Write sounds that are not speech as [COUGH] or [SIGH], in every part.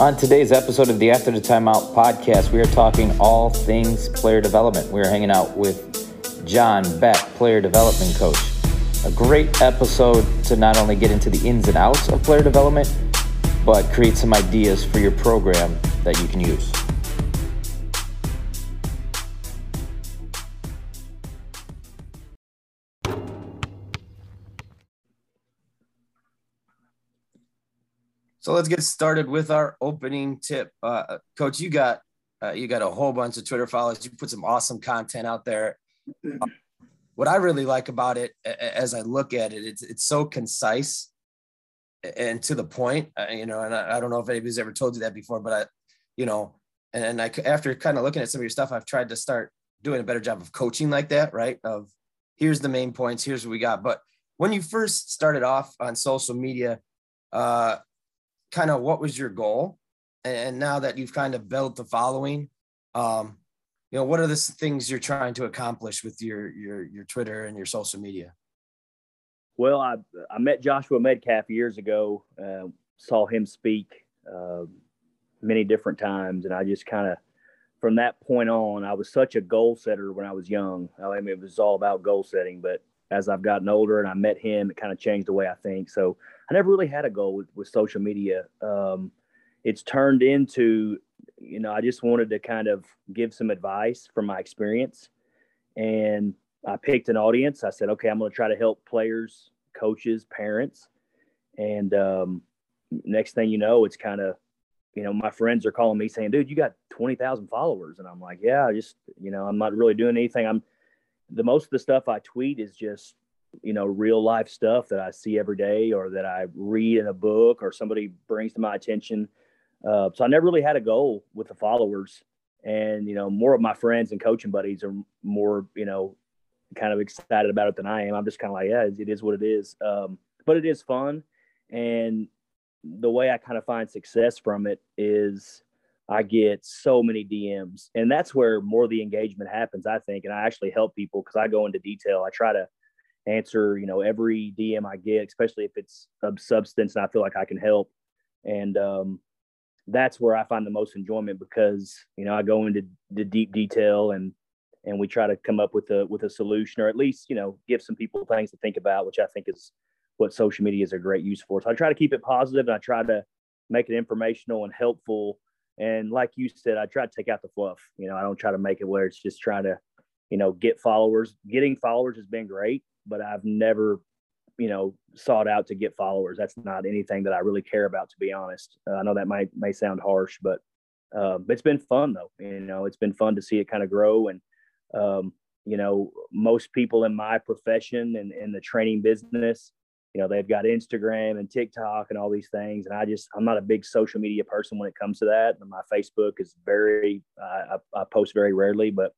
On today's episode of the After the Timeout podcast, we are talking all things player development. We are hanging out with John Beck, player development coach. A great episode to not only get into the ins and outs of player development, but create some ideas for your program that you can use. So let's get started with our opening tip. Uh, Coach, you got uh, you got a whole bunch of Twitter followers. You put some awesome content out there. Uh, what I really like about it, as I look at it, it's it's so concise and to the point. Uh, you know, and I, I, don't know if anybody's ever told you that before, but I, you know, and I after kind of looking at some of your stuff, I've tried to start doing a better job of coaching like that. Right? Of here's the main points. Here's what we got. But when you first started off on social media, uh, kind of what was your goal? And now that you've kind of built the following um you know what are the things you're trying to accomplish with your your your twitter and your social media? Well i i met joshua medcalf years ago uh, saw him speak uh, many different times and i just kind of from that point on i was such a goal setter when i was young. I mean it was all about goal setting but as I've gotten older and I met him, it kind of changed the way I think. So I never really had a goal with, with social media. Um, it's turned into, you know, I just wanted to kind of give some advice from my experience. And I picked an audience. I said, okay, I'm going to try to help players, coaches, parents. And um, next thing you know, it's kind of, you know, my friends are calling me saying, dude, you got 20,000 followers. And I'm like, yeah, I just, you know, I'm not really doing anything. I'm, the most of the stuff I tweet is just you know real life stuff that I see every day or that I read in a book or somebody brings to my attention. Uh, so I never really had a goal with the followers, and you know more of my friends and coaching buddies are more you know kind of excited about it than I am. I'm just kind of like yeah, it is what it is. Um, but it is fun, and the way I kind of find success from it is I get so many DMs, and that's where more of the engagement happens, I think. And I actually help people because I go into detail. I try to answer, you know, every DM I get, especially if it's of substance and I feel like I can help. And um, that's where I find the most enjoyment because you know I go into the deep detail and and we try to come up with a with a solution or at least you know give some people things to think about, which I think is what social media is a great use for. So I try to keep it positive and I try to make it informational and helpful and like you said, I try to take out the fluff. You know, I don't try to make it where it's just trying to, you know, get followers. Getting followers has been great, but I've never, you know, sought out to get followers. That's not anything that I really care about, to be honest. Uh, I know that might may sound harsh, but uh, it's been fun though. You know, it's been fun to see it kind of grow. And um, you know, most people in my profession and in the training business, you know they've got instagram and tiktok and all these things and i just i'm not a big social media person when it comes to that my facebook is very uh, I, I, post very rarely but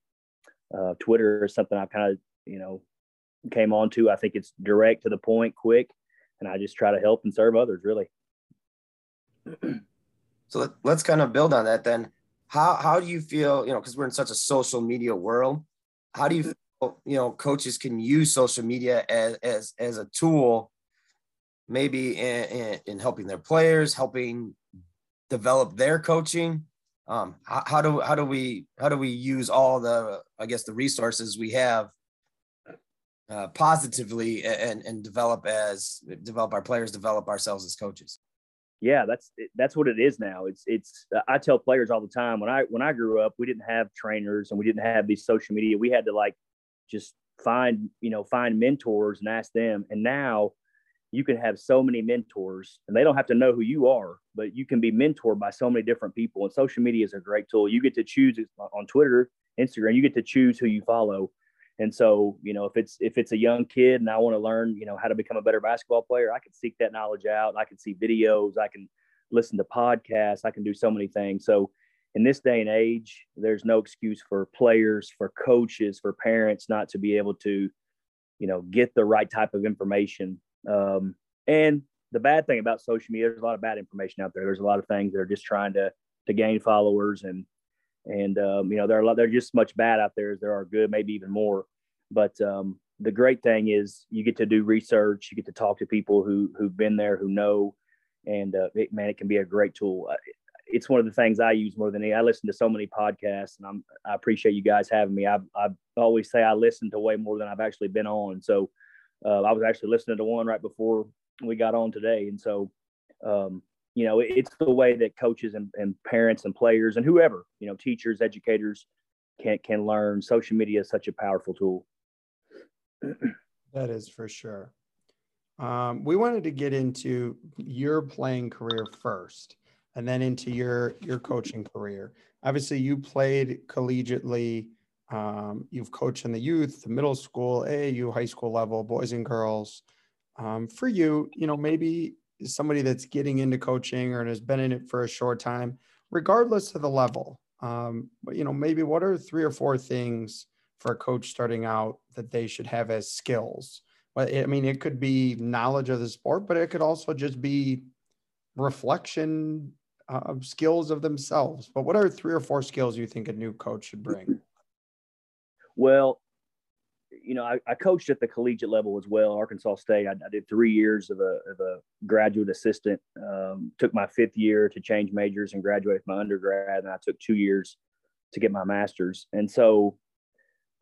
uh, twitter is something i've kind of you know came on to. I think it's direct to the point quick and i just try to help and serve others really. [CLEARS THROAT] So let, let's kind of build on that then. How how do you feel you know because we're in such a social media world how do you feel you know coaches can use social media as as, as a tool maybe in, in, in helping their players, helping develop their coaching. Um, how, do how do we how do we use all the I guess the resources we have uh, positively and and develop as develop our players, develop ourselves as coaches? Yeah, that's that's what it is now. It's it's I tell players all the time when I when I grew up, we didn't have trainers and we didn't have these social media. We had to like just find you know find mentors and ask them. And now you can have so many mentors and they don't have to know who you are, but you can be mentored by so many different people. And social media is a great tool. You get to choose on Twitter, Instagram, you get to choose who you follow. And so, you know, if it's if it's a young kid and I want to learn, you know, how to become a better basketball player, I can seek that knowledge out. I can see videos, I can listen to podcasts, I can do so many things. So in this day and age, there's no excuse for players, for coaches, for parents not to be able to, you know, get the right type of information um, and the bad thing about social media, there's a lot of bad information out there. There's a lot of things that are just trying to to gain followers, and and um, you know there are a lot, there's just as much bad out there as there are good, maybe even more. But um, the great thing is you get to do research, you get to talk to people who who've been there, who know, and uh, it, man, it can be a great tool. it's one of the things I use more than any. I listen to so many podcasts, and I'm I appreciate you guys having me. I I always say I listen to way more than I've actually been on. So uh, I was actually listening to one right before we got on today, and so um, you know it's the way that coaches and, and parents and players and whoever you know teachers, educators can can learn. Social media is such a powerful tool. that is for sure. Um, we wanted to get into your playing career first and then into your your coaching career. Obviously, you played collegiately. Um, you've coached in the youth, the middle school, AAU, high school level, boys and girls. Um, for you, you know, maybe somebody that's getting into coaching or has been in it for a short time, regardless of the level. Um, but you know, maybe what are three or four things for a coach starting out that they should have as skills? I mean, it could be knowledge of the sport, but it could also just be reflection uh, skills of themselves. But what are three or four skills you think a new coach should bring? Well, you know, I, I coached at the collegiate level as well, Arkansas State. I, I did three years of a, of a graduate assistant. Um, took my fifth year to change majors and graduate my undergrad, and I took two years to get my master's. And so,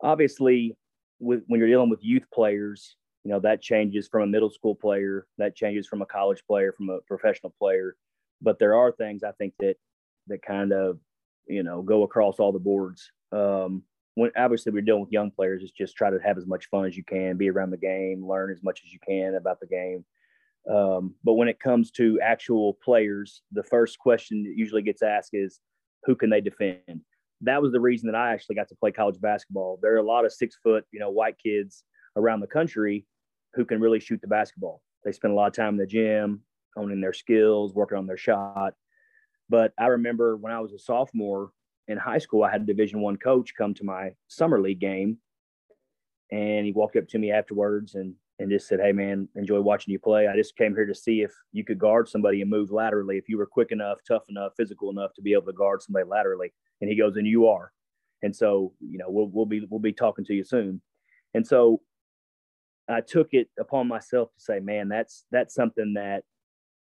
obviously, with, when you're dealing with youth players, you know that changes from a middle school player, that changes from a college player, from a professional player but there are things I think that that kind of you know go across all the boards. Um, when obviously we're dealing with young players, is just try to have as much fun as you can, be around the game, learn as much as you can about the game. Um, but when it comes to actual players, the first question that usually gets asked is, who can they defend? That was the reason that I actually got to play college basketball. There are a lot of six foot, you know, white kids around the country who can really shoot the basketball. They spend a lot of time in the gym honing their skills, working on their shot. But I remember when I was a sophomore in high school, I had a Division One coach come to my summer league game, and he walked up to me afterwards and and just said, "Hey, man, enjoy watching you play. I just came here to see if you could guard somebody and move laterally. If you were quick enough, tough enough, physical enough to be able to guard somebody laterally." And he goes, "And you are." And so, you know, we'll we'll be we'll be talking to you soon. And so, I took it upon myself to say, "Man, that's that's something that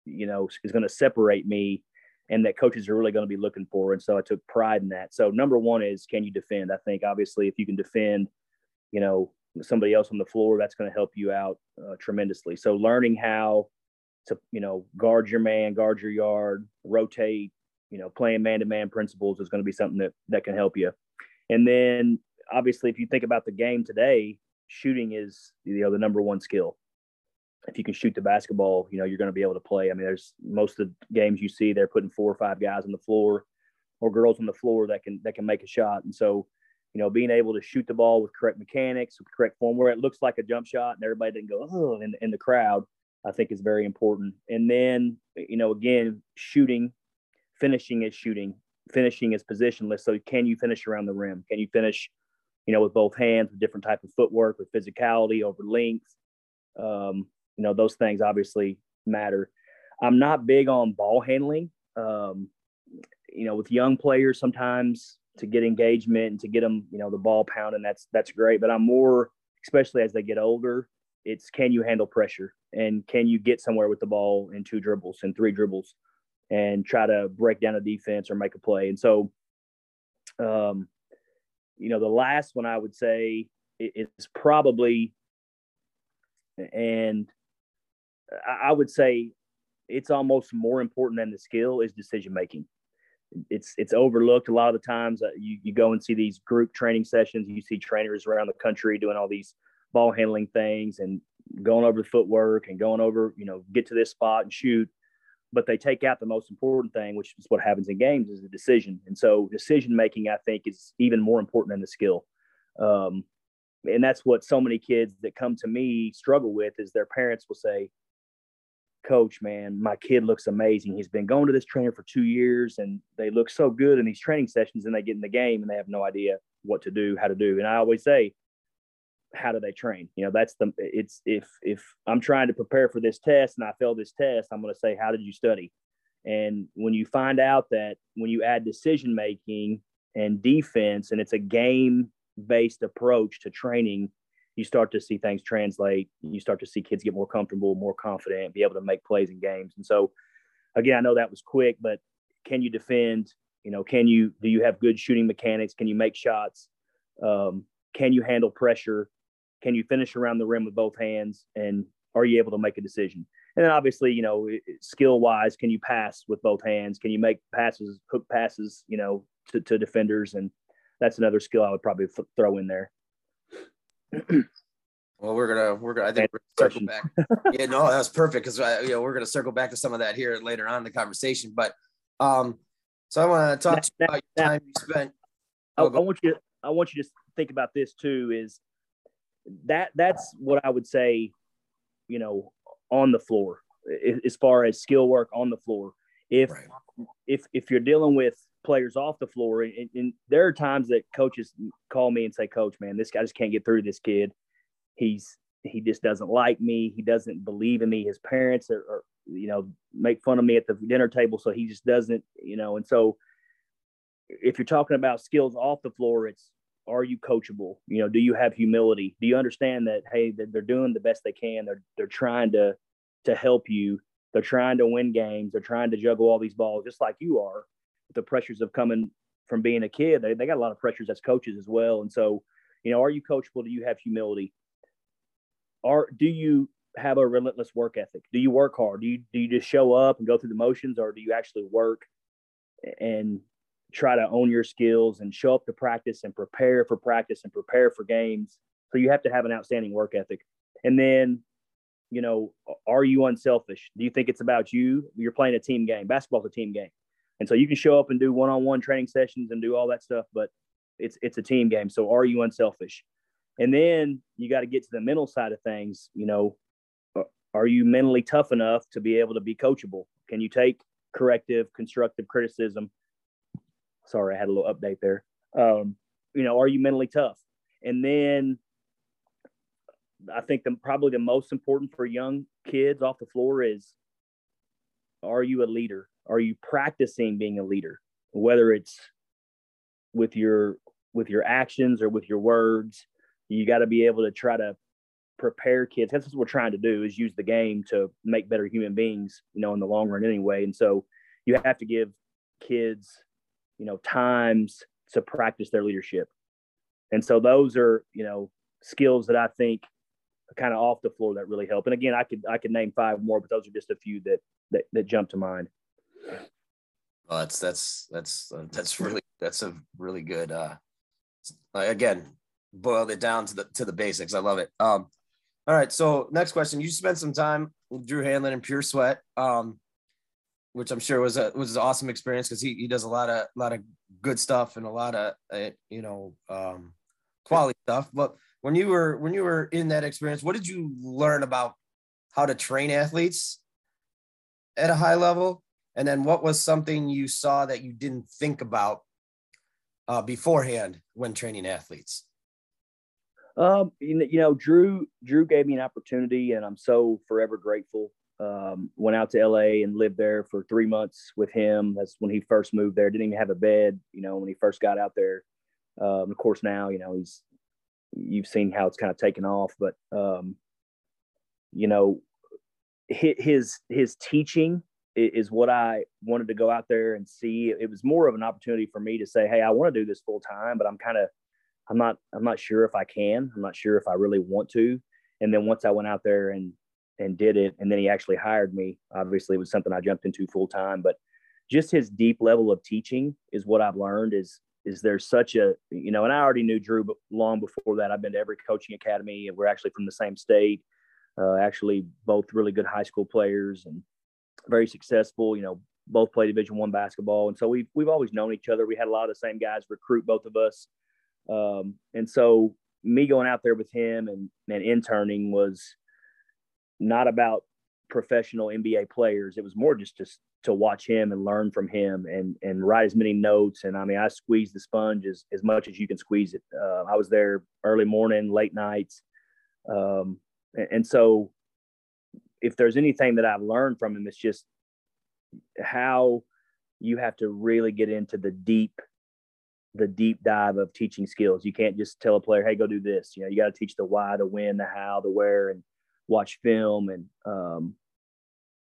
you know is going to separate me and that coaches are really going to be looking for and so i took pride in that. So number one is can you defend? I think obviously if you can defend you know somebody else on the floor that's going to help you out uh, tremendously. So learning how to you know guard your man guard your yard rotate you know playing man-to-man principles is going to be something that that can help you. And then obviously if you think about the game today shooting is you know the number one skill if you can shoot the basketball, you know, you're going to be able to play. I mean, there's most of the games you see they're putting four or five guys on the floor or girls on the floor that can that can make a shot. And so, you know, being able to shoot the ball with correct mechanics, with correct form, where it looks like a jump shot and everybody didn't go oh in, in the crowd, I think is very important. And then, you know, again, shooting, finishing is shooting, finishing is positionless. So can you finish around the rim? Can you finish, you know, with both hands, with different type of footwork, with physicality over length? Um, you know those things obviously matter. I'm not big on ball handling um, you know with young players sometimes to get engagement and to get them you know the ball pounding that's that's great. But i'm more especially as they get older it's can you handle pressure and can you get somewhere with the ball in two dribbles and three dribbles and try to break down a defense or make a play? And so um, you know the last one i would say is probably and I would say it's almost more important than the skill is decision making. It's it's overlooked a lot of the times. Uh, you you go and see these group training sessions. You see trainers around the country doing all these ball handling things and going over the footwork and going over you know get to this spot and shoot. But they take out the most important thing, which is what happens in games, is the decision. And so decision making, I think, is even more important than the skill. Um, and that's what so many kids that come to me struggle with is their parents will say coach, man, my kid looks amazing. He's been going to this trainer for two years and they look so good in these training sessions and they get in the game and they have no idea what to do, how to do. And I always say, how do they train? You know, that's the it's if if I'm trying to prepare for this test and I fail this test, I'm going to say, how did you study? And when you find out that when you add decision making and defense and it's a game based approach to training, you start to see things translate. You start to see kids get more comfortable, more confident, be able to make plays in games. And so, again, I know that was quick, but can you defend? You know, can you do you have good shooting mechanics? Can you make shots? Um, can you handle pressure? Can you finish around the rim with both hands? And are you able to make a decision? And then obviously, you know, skill wise, can you pass with both hands? Can you make passes, hook passes, you know, to, to defenders? And that's another skill I would probably f- throw in there. [CLEARS THROAT] well, we're gonna we're gonna I think we're gonna circle back. [LAUGHS] yeah, no, that was perfect because you know we're gonna circle back to some of that here later on in the conversation. But um, so I want to talk now, about now, time you spent. Oh, I, I want you. To, I want you to think about this too. Is that that's what I would say. You know, on the floor as far as skill work on the floor. If right. if if you're dealing with players off the floor, and, and, there are times that coaches call me and say, "Coach, man, this guy just can't get through this kid. He's he just doesn't like me. He doesn't believe in me. His parents are, are you know make fun of me at the dinner table, so he just doesn't you know." And so, if you're talking about skills off the floor, it's are you coachable? You know, do you have humility? Do you understand that hey, they're doing the best they can. They're they're trying to to help you. They're trying to win games. They're trying to juggle all these balls just like you are. The pressures of coming from being a kid, they, they got a lot of pressures as coaches as well. And so, you know, are you coachable? Do you have humility? Are do you have a relentless work ethic? Do you work hard? Do you do you just show up and go through the motions, or do you actually work and try to own your skills and show up to practice and prepare for practice and prepare for games. So you have to have an outstanding work ethic. And then, you know, are you unselfish? Do you think it's about you? You're playing a team game. Basketball's a team game. And so you can show up and do one-on-one training sessions and do all that stuff, but it's it's a team game. So are you unselfish? And then you got to get to the mental side of things. You know, are you mentally tough enough to be able to be coachable? Can you take corrective, constructive criticism Sorry, I had a little update there. Um, you know, are you mentally tough? And then I think the, probably the most important for young kids off the floor is are you a leader? Are you practicing being a leader? Whether it's with your with your actions or with your words, you got to be able to try to prepare kids. That's what we're trying to do is use the game to make better human beings, you know, in the long run anyway. And so you have to give kids you know times to practice their leadership and so those are you know skills that i think kind of off the floor that really help. And again i could i could name five more but those are just a few that that, that jump to mind. Well that's that's that's uh, that's really that's a really good uh again boiled it down to the to the basics. I love it. Um all right so next question. You spent some time with drew hanlen and pure sweat um which I'm sure was a was an awesome experience because he, he does a lot of a lot of good stuff and a lot of uh, you know um, quality stuff. But when you were when you were in that experience, what did you learn about how to train athletes at a high level? And then what was something you saw that you didn't think about uh, beforehand when training athletes? Um, you know, Drew Drew gave me an opportunity, and I'm so forever grateful um, went out to LA and lived there for three months with him. That's when he first moved there. Didn't even have a bed, you know, when he first got out there. Um, of course, now you know he's you've seen how it's kind of taken off, but um, you know his his teaching is what I wanted to go out there and see. It was more of an opportunity for me to say, "Hey, I want to do this full time, but I'm kind of I'm not I'm not sure if I can. I'm not sure if I really want to." And then once I went out there and and did it. And then he actually hired me. Obviously, it was something I jumped into full time, but just his deep level of teaching is what I've learned is is there's such a you know and i already knew drew long before that. I've been to every coaching academy and we're actually from the same state uh, actually both really good high school players and very successful you know both play division one basketball. And so we've, we've always known each other. We had a lot of the same guys recruit both of us. Um, and so me going out there with him and, and interning was not about professional NBA players. It was more just to, to watch him and learn from him and, and write as many notes. And I mean, I squeezed the sponge as, as much as you can squeeze it. Uh, I was there early morning, late nights. Um, and, and so if there's anything that I've learned from him, it's just how you have to really get into the deep the deep dive of teaching skills. You can't just tell a player, "Hey, go do this." You know, you got to teach the why, the when, the how, the where, and watch film, and um,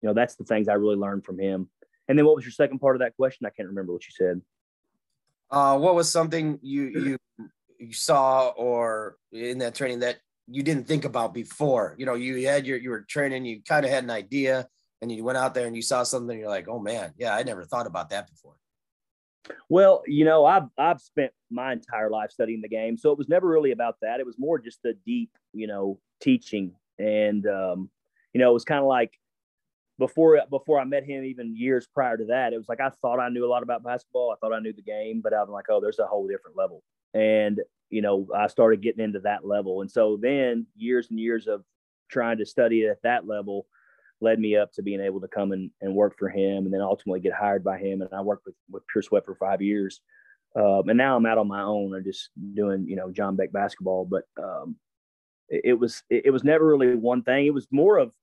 you know that's the things I really learned from him. And then what was your second part of that question? I can't remember what you said. Uh, what was something you you you saw or in that training that you didn't think about before? You know, you had your you were training, you kind of had an idea, and you went out there and you saw something. You're like, oh man, yeah, I never thought about that before. Well, you know, I've I've spent my entire life studying the game, so it was never really about that. It was more just the deep, you know, teaching, and um, you know, it was kind of like before before I met him, even years prior to that, it was like I thought I knew a lot about basketball. I thought I knew the game, but I'm like, oh, there's a whole different level. And you know, I started getting into that level, and so then years and years of trying to study at that level led me up to being able to come and, and work for him, and then ultimately get hired by him. And I worked with with Pure Sweat for five years, um, and now I'm out on my own. I'm just doing you know John Beck basketball, but um, it, it was it, it was never really one thing. It was more of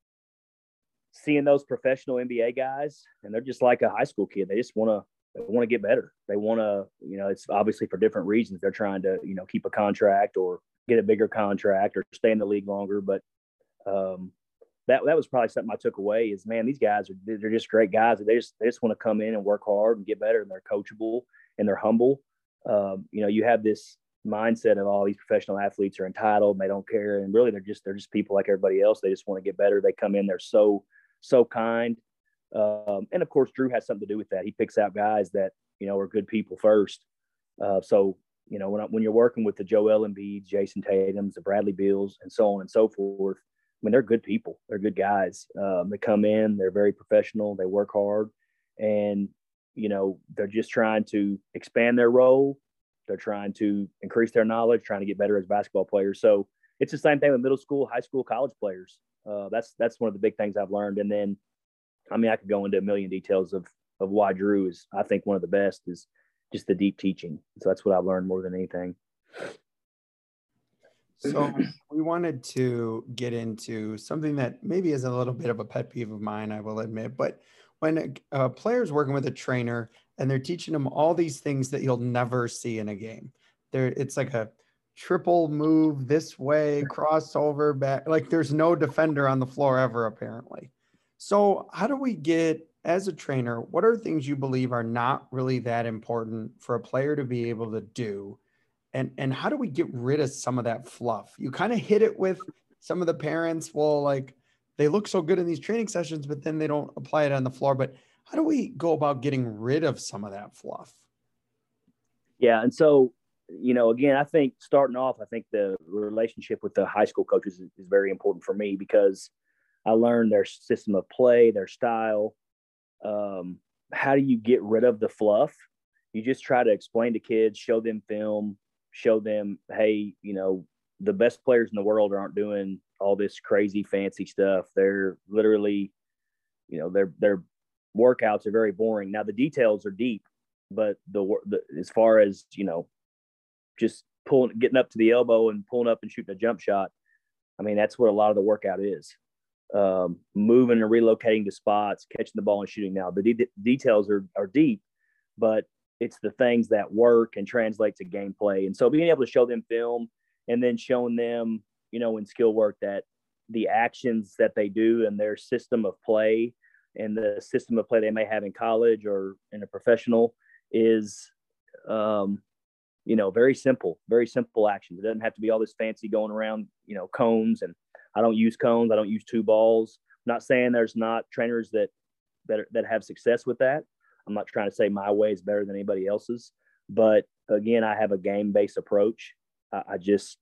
seeing those professional NBA guys, and they're just like a high school kid. They just want to they want to get better. They want to, you know, it's obviously for different reasons. They're trying to, you know, keep a contract or get a bigger contract or stay in the league longer. But um, that that was probably something I took away is man, these guys are they're just great guys. They just they just want to come in and work hard and get better, and they're coachable and they're humble. Um, you know, you have this mindset of all these professional athletes are entitled, and they don't care, and really they're just they're just people like everybody else. They just want to get better. They come in, they're so so kind. Um, and of course, Drew has something to do with that. He picks out guys that you know are good people first. Uh, so you know when when you're working with the Joel Embiid, Jayson Tatum's, the Bradley Beals, and so on and so forth. I mean, they're good people. They're good guys. Um, they come in. They're very professional. They work hard, and you know they're just trying to expand their role. They're trying to increase their knowledge, trying to get better as basketball players. So it's the same thing with middle school, high school, college players. Uh, that's that's one of the big things I've learned. And then, I mean, I could go into a million details of of why Drew is, I think, one of the best is just the deep teaching. So that's what I've learned more than anything. So we wanted to get into something that maybe is a little bit of a pet peeve of mine, I will admit. But when a, a player's working with a trainer and they're teaching them all these things that you'll never see in a game, there it's like a triple move this way, crossover back. Like there's no defender on the floor ever, apparently. So, how do we get, as a trainer, what are things you believe are not really that important for a player to be able to do? And, and how do we get rid of some of that fluff? You kind of hit it with some of the parents. Well, like they look so good in these training sessions, but then they don't apply it on the floor. But how do we go about getting rid of some of that fluff? Yeah. And so you know, again, I think starting off, I think the relationship with the high school coaches is, is, very important for me because I learned their system of play, their style. Um, how do you get rid of the fluff? You just try to explain to kids, show them film, show them, hey, you know, the best players in the world aren't doing all this crazy fancy stuff. They're literally, you know, their their workouts are very boring. Now the details are deep, but the, the as far as you know just pulling, getting up to the elbow and pulling up and shooting a jump shot. I mean, that's what a lot of the workout is. Um, moving and relocating to spots, catching the ball and shooting. Now, the de- details are, are deep, but it's the things that work and translate to gameplay. And so being able to show them film and then showing them, you know, in skill work that the actions that they do and their system of play and the system of play they may have in college or in a professional is um, you know, very simple, very simple actions. It doesn't have to be all this fancy going around, you know, cones. And I don't use cones. I don't use two balls. I'm not saying there's not trainers that that that have success with that. I'm not trying to say my way is better than anybody else's, but again, I have a game based approach. I, I just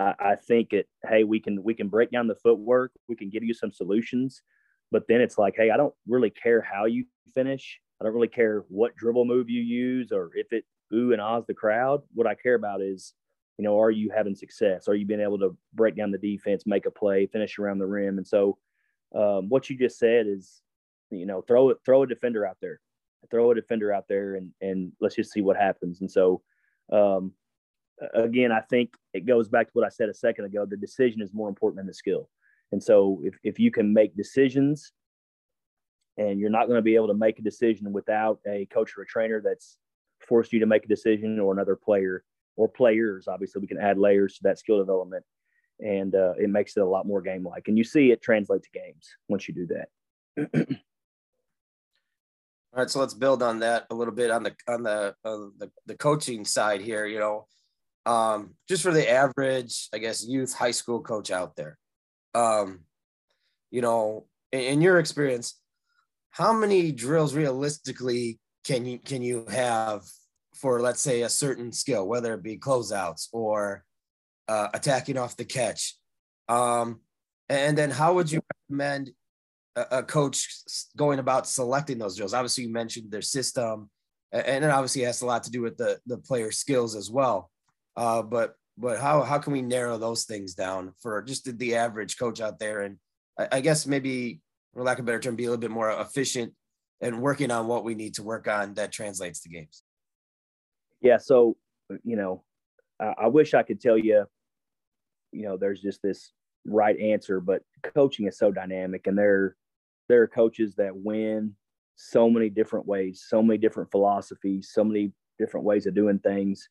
I, I think it. Hey, we can we can break down the footwork. We can give you some solutions, but then it's like, hey, I don't really care how you finish. I don't really care what dribble move you use or if it ooh and ahs the crowd. What I care about is, you know, are you having success? Are you being able to break down the defense, make a play, finish around the rim? And so, um, what you just said is, you know, throw it, throw a defender out there, throw a defender out there, and and let's just see what happens. And so, um, again, I think it goes back to what I said a second ago. The decision is more important than the skill. And so, if if you can make decisions and you're not going to be able to make a decision without a coach or a trainer that's forced you to make a decision or another player or players. Obviously, we can add layers to that skill development, and uh, it makes it a lot more game like. And you see it translate to games once you do that. [CLEARS THROAT] All right, so let's build on that a little bit on the on the on the, the coaching side here. You know, um, just for the average, I guess, youth high school coach out there, um, you know, in, in your experience, how many drills realistically can you can you have for let's say a certain skill, whether it be closeouts or uh, attacking off the catch? Um, and then how would you recommend a, coach going about selecting those drills? Obviously, you mentioned their system, and it obviously has a lot to do with the the player skills as well. Uh, but but how how can we narrow those things down for just the, the average coach out there? And I, I, guess maybe, for lack of a better term, be a little bit more efficient and working on what we need to work on that translates to games. Yeah. So you know, I, wish I could tell you, you know, there's just this right answer, but coaching is so dynamic, and there there are coaches that win so many different ways, so many different philosophies, so many different ways of doing things.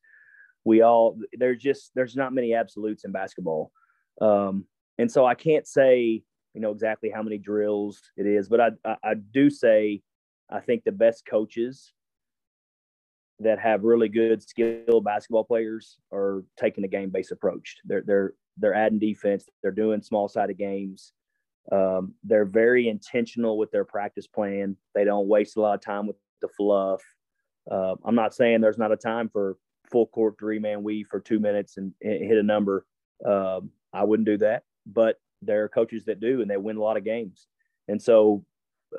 We all there's just there's not many absolutes in basketball, um, and so I can't say you know exactly how many drills it is, but I, I, I do say I think the best coaches that have really good skill basketball players are taking a game based approach. They're they're they're adding defense. They're doing small sided games. Um, they're very intentional with their practice plan. They don't waste a lot of time with the fluff. Uh, I'm not saying there's not a time for full court three man weave for two minutes and, and hit a number. Um, I wouldn't do that, but there are coaches that do, and they win a lot of games. And so,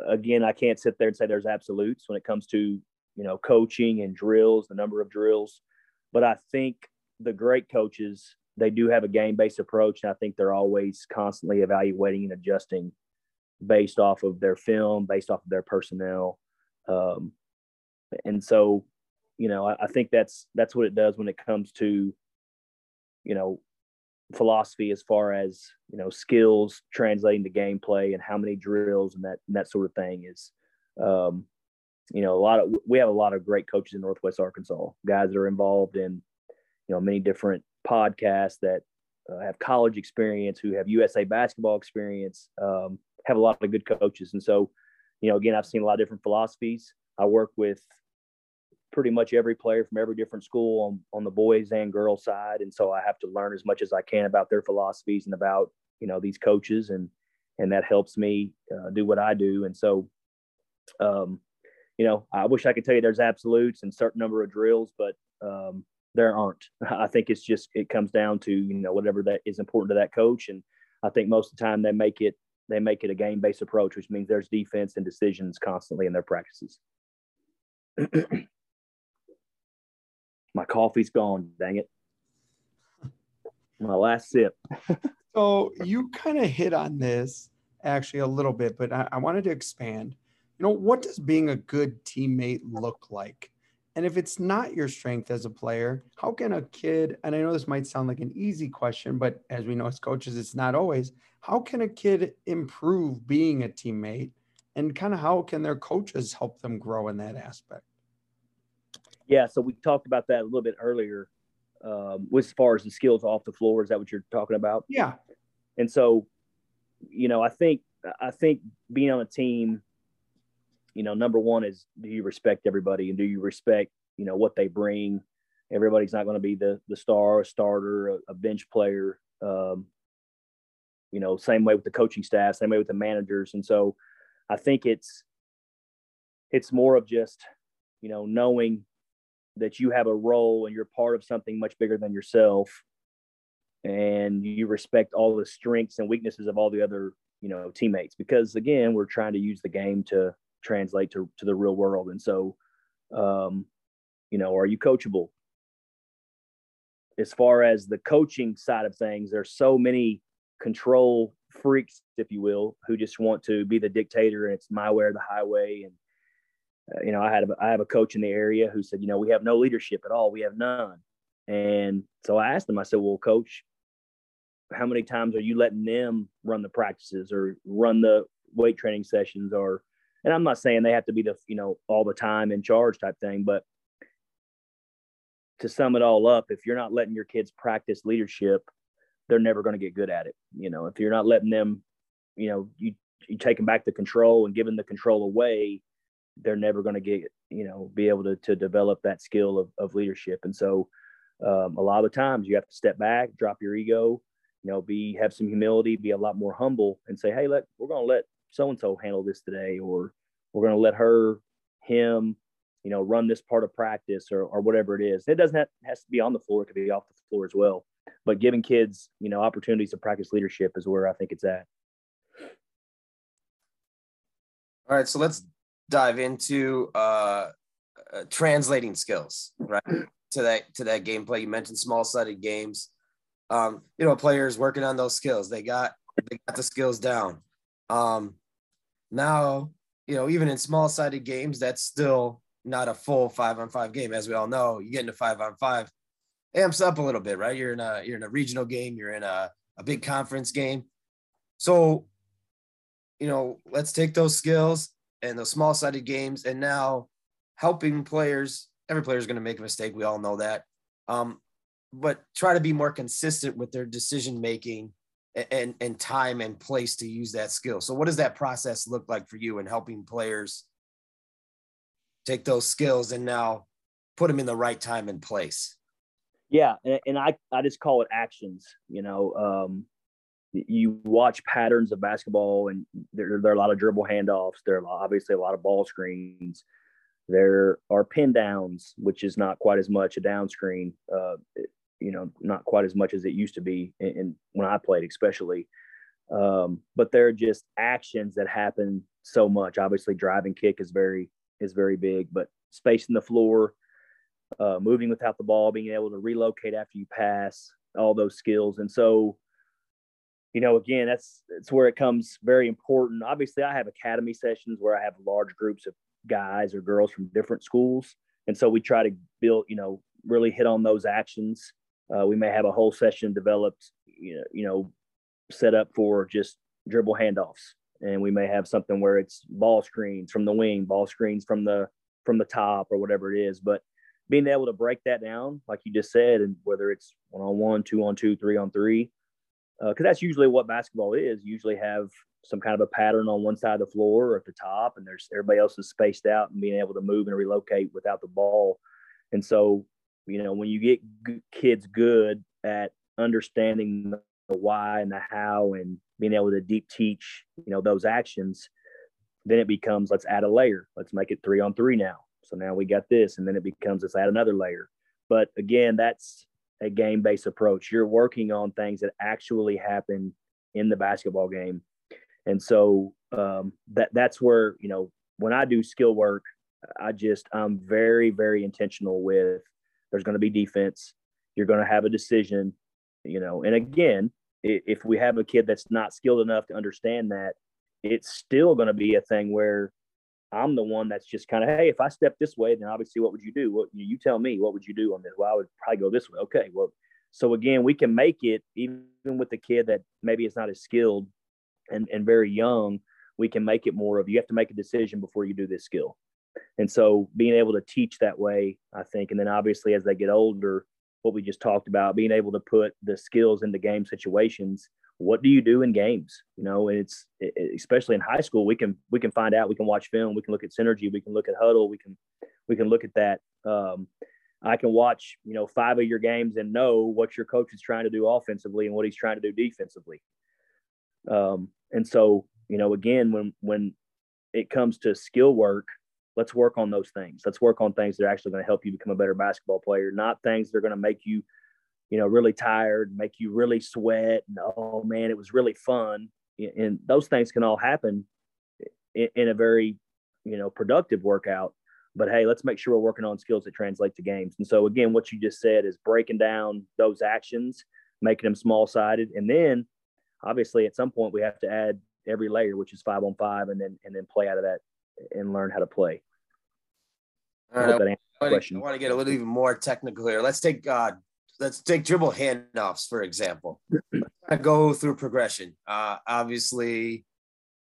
again, I can't sit there and say there's absolutes when it comes to you know coaching and drills, the number of drills. But I think the great coaches they do have a game based approach. And I think they're always constantly evaluating and adjusting based off of their film, based off of their personnel. Um, and so, you know, I, I, think that's that's what it does when it comes to, you know, philosophy as far as you know skills translating to gameplay and how many drills and that and that sort of thing is. Um, you know, a lot of we have a lot of great coaches in Northwest Arkansas, guys that are involved in, you know, many different podcasts that uh, have college experience, who have USA basketball experience, um, have a lot of good coaches. And so, you know, again, I've seen a lot of different philosophies. I work with pretty much every player from every different school on, on the boys and girls side. And so I have to learn as much as I can about their philosophies and about, you know, these coaches and, and that helps me uh, do what I do. And so, um, you know, I wish I could tell you there's absolutes and certain number of drills, but um, there aren't. [LAUGHS] I think it's just it comes down to you know whatever that is important to that coach, and I think most of the time they make it they make it a game based approach, which means there's defense and decisions constantly in their practices. [CLEARS THROAT] My coffee's gone. Dang it! My last sip. [LAUGHS] so you kind of hit on this actually a little bit, but I, I wanted to expand. You know, what does being a good teammate look like? And if it's not your strength as a player, how can a kid, and I know this might sound like an easy question, but as we know as coaches, it's not always, how can a kid improve being a teammate? And kind of how can their coaches help them grow in that aspect? Yeah, so we talked about that a little bit earlier. Um, as far as the skills off the floor, is that what you're talking about? Yeah. And so, you know, I think I think being on a team you know, number one is do you respect everybody and do you respect, you know, what they bring? Everybody's not going to be the the star, a starter, a, a bench player. Um, you know, same way with the coaching staff, same way with the managers. And so I think it's it's more of just, you know, knowing that you have a role and you're part of something much bigger than yourself and you respect all the strengths and weaknesses of all the other you know teammates because again we're trying to use the game to translate to, to the real world. And so, um, you know, are you coachable? As far as the coaching side of things, there's so many control freaks, if you will, who just want to be the dictator and it's my way or the highway. And, uh, you know, I had a, I have a coach in the area who said, you know, we have no leadership at all. We have none. And so I asked him, I said, well, coach, how many times are you letting them run the practices or run the weight training sessions or and I'm not saying they have to be the, you know, all the time in charge type thing, but to sum it all up, if you're not letting your kids practice leadership, they're never going to get good at it. You know, if you're not letting them, you know, you you taking back the control and giving the control away, they're never going to get you know be able to to develop that skill of, of leadership. And so um, a lot of times you have to step back, drop your ego, you know, be have some humility, be a lot more humble, and say, hey, let we're going to let so and so handle this today, or we're going to let her, him, you know, run this part of practice or, or whatever it is. It doesn't have has to be on the floor; it could be off the floor as well. But giving kids, you know, opportunities to practice leadership is where I think it's at. All right, so let's dive into uh, uh, translating skills, right? to that to that gameplay. You mentioned small sided games. Um, you know, players working on those skills. They got they got the skills down. Um, now, you know, even in small sided games, that's still not a full five on five game. As we all know, you get into five on five, amps up a little bit, right? You're in a you're in a regional game, you're in a, a big conference game. So, you know, let's take those skills and those small sided games and now helping players. Every player is going to make a mistake. We all know that. Um, but try to be more consistent with their decision making and, and time and place to use that skill. So, what does that process look like for you in helping players take those skills and now put them in the right time and place? Yeah, and, and I I just call it actions. You know, um, you watch patterns of basketball, and there, there are a lot of dribble handoffs. There are obviously a lot of ball screens. There are pin downs, which is not quite as much a down screen. Uh, you know, not quite as much as it used to be, and when I played, especially. Um, but there are just actions that happen so much. Obviously, driving kick is very is very big, but spacing the floor, uh, moving without the ball, being able to relocate after you pass, all those skills. And so, you know, again, that's that's where it comes very important. Obviously, I have academy sessions where I have large groups of guys or girls from different schools, and so we try to build, you know, really hit on those actions. Uh, we may have a whole session developed, you know, you know, set up for just dribble handoffs, and we may have something where it's ball screens from the wing, ball screens from the from the top, or whatever it is. But being able to break that down, like you just said, and whether it's one on one, two on two, three on three, because uh, that's usually what basketball is. You usually have some kind of a pattern on one side of the floor or at the top, and there's everybody else is spaced out and being able to move and relocate without the ball. And so, you know, when you get g- kids good at understanding the why and the how and being able to deep teach, you know, those actions, then it becomes let's add a layer. Let's make it three on three now so now we got this, and then it becomes let's add another layer. But again, that's a game based approach. You're working on things that actually happen in the basketball game. And so um, that that's where, you know, when I do skill work, I just, I'm very, very intentional with there's going to be defense. You're going to have a decision, you know, and again, if we have a kid that's not skilled enough to understand that, it's still going to be a thing where I'm the one that's just kind of, hey, if I step this way, then obviously, what would you do? What you tell me, what would you do on this? Well, I would probably go this way. Okay, well, so again, we can make it even with the kid that maybe is not as skilled and and very young. We can make it more of you have to make a decision before you do this skill, and so being able to teach that way, I think, and then obviously as they get older, what we just talked about, being able to put the skills into game situations what do you do in games? You know and it's it, especially in high school we can we can find out we can watch film we can look at synergy we can look at Hudl we can we can look at that. Um, i can watch you know five of your games and know what your coach is trying to do offensively and what he's trying to do defensively. Um, and so you know again when when it comes to skill work let's work on those things. Let's work on things that are actually going to help you become a better basketball player not things that are going to make you you know, really tired, make you really sweat. And oh man, it was really fun. And those things can all happen in, a very, you know, productive workout. But hey, let's make sure we're working on skills that translate to games. And so again, what you just said is breaking down those actions, making them small sided, and then obviously at some point we have to add every layer, which is five on five, and then and then play out of that and learn how to play. All right, I, I, want to, I want to get a little even more technical here. Let's take uh, let's take dribble handoffs for example. [CLEARS THROAT] I go through progression. Uh, obviously,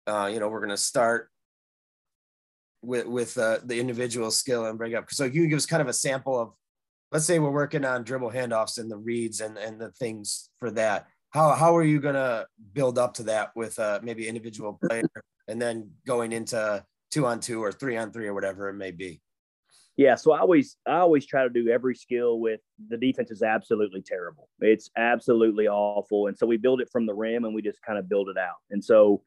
uh, you know we're going to start with with uh, the individual skill and bring up. So you give us kind of a sample of, let's say we're working on dribble handoffs and the reads and and the things for that. How how are you going to build up to that with uh, maybe individual player and then going into two on two or three on three or whatever it may be. Yeah, so I always I always try to do every skill with the defense is absolutely terrible. It's absolutely awful, and so we build it from the rim and we just kind of build it out. And so,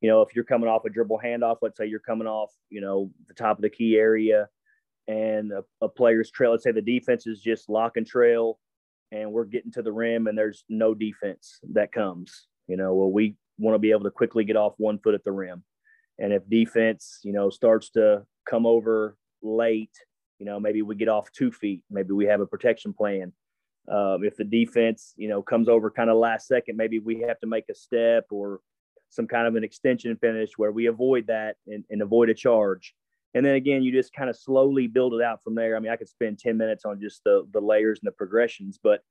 you know, if you're coming off a dribble handoff, let's say you're coming off, you know, the top of the key area, and a, a player's trail. Let's say the defense is just lock and trail, and we're getting to the rim, and there's no defense that comes. You know, well, we want to be able to quickly get off one foot at the rim, and if defense, you know, starts to come over late, you know, maybe we get off two feet. Maybe we have a protection plan. Um, if the defense, you know, comes over kind of last second, maybe we have to make a step or some kind of an extension finish where we avoid that and, and avoid a charge. And then again, you just kind of slowly build it out from there. I mean, I could spend 10 minutes on just the, the layers and the progressions, but,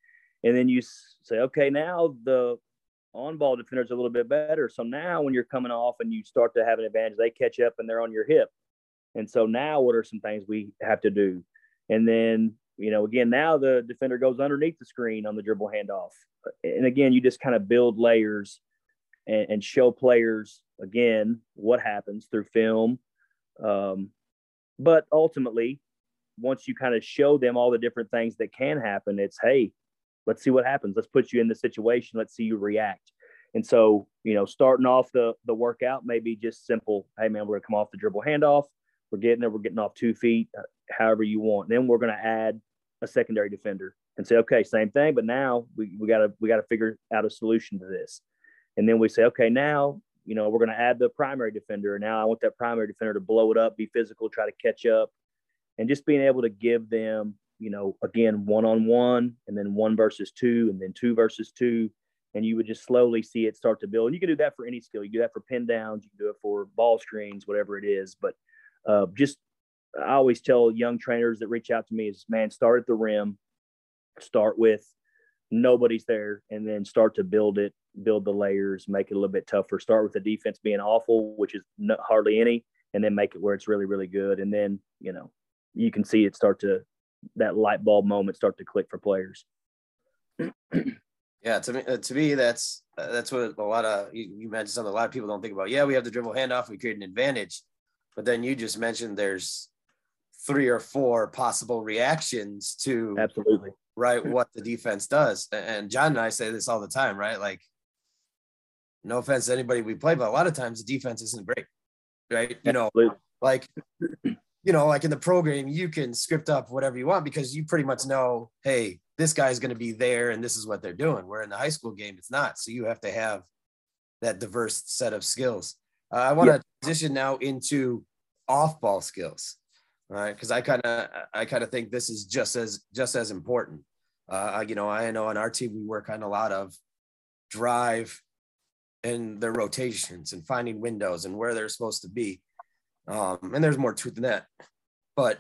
and then you say, okay, now the on ball defender's a little bit better. So now when you're coming off and you start to have an advantage, they catch up and they're on your hip. And so now what are some things we have to do? And then, you know, again, now the defender goes underneath the screen on the dribble handoff. And again, you just kind of build layers and, and show players again what happens through film. Um, but ultimately, once you kind of show them all the different things that can happen, it's hey, let's see what happens. Let's put you in the situation. Let's see you react. And so, you know, starting off the the workout maybe just simple. Hey man, we're gonna come off the dribble handoff. We're getting there. We're getting off two feet, uh, however you want. Then we're going to add a secondary defender and say, okay, same thing, but now we, we got to we got to figure out a solution to this. And then we say, okay, now you know we're going to add the primary defender. Now I want that primary defender to blow it up, be physical, try to catch up, and just being able to give them, you know, again one on one, and then one versus two, and then two versus two, and you would just slowly see it start to build. And you can do that for any skill. You do that for pin downs, you can do it for ball screens, whatever it is. But uh, just I always tell young trainers that reach out to me is, man, start at the rim, start with nobody's there, and then start to build it, build the layers, make it a little bit tougher. Start with the defense being awful, which is not, hardly any, and then make it where it's really, really good. And then, you know, you can see it start to that light bulb moment start to click for players. Yeah, to me, uh, to me, that's uh, that's what a lot of you, you mentioned something a lot of people don't think about. Yeah, we have the dribble handoff, we create an advantage, but then you just mentioned there's three or four possible reactions to absolutely right what the defense does. And John and I say this all the time, right? Like, no offense to anybody we play, but a lot of times the defense isn't great, right? You know, absolutely. like you know, like in the program, you can script up whatever you want because you pretty much know, hey, this guy's going to be there and this is what they're doing. Where in the high school game, it's not. So you have to have that diverse set of skills. Uh, I want to transition now into off-ball skills, right? Because I kind of I kind of think this is just as just as important. Uh, you know, I know on our team we work on a lot of drive and their rotations and finding windows and where they're supposed to be. Um, and there's more to it than that. But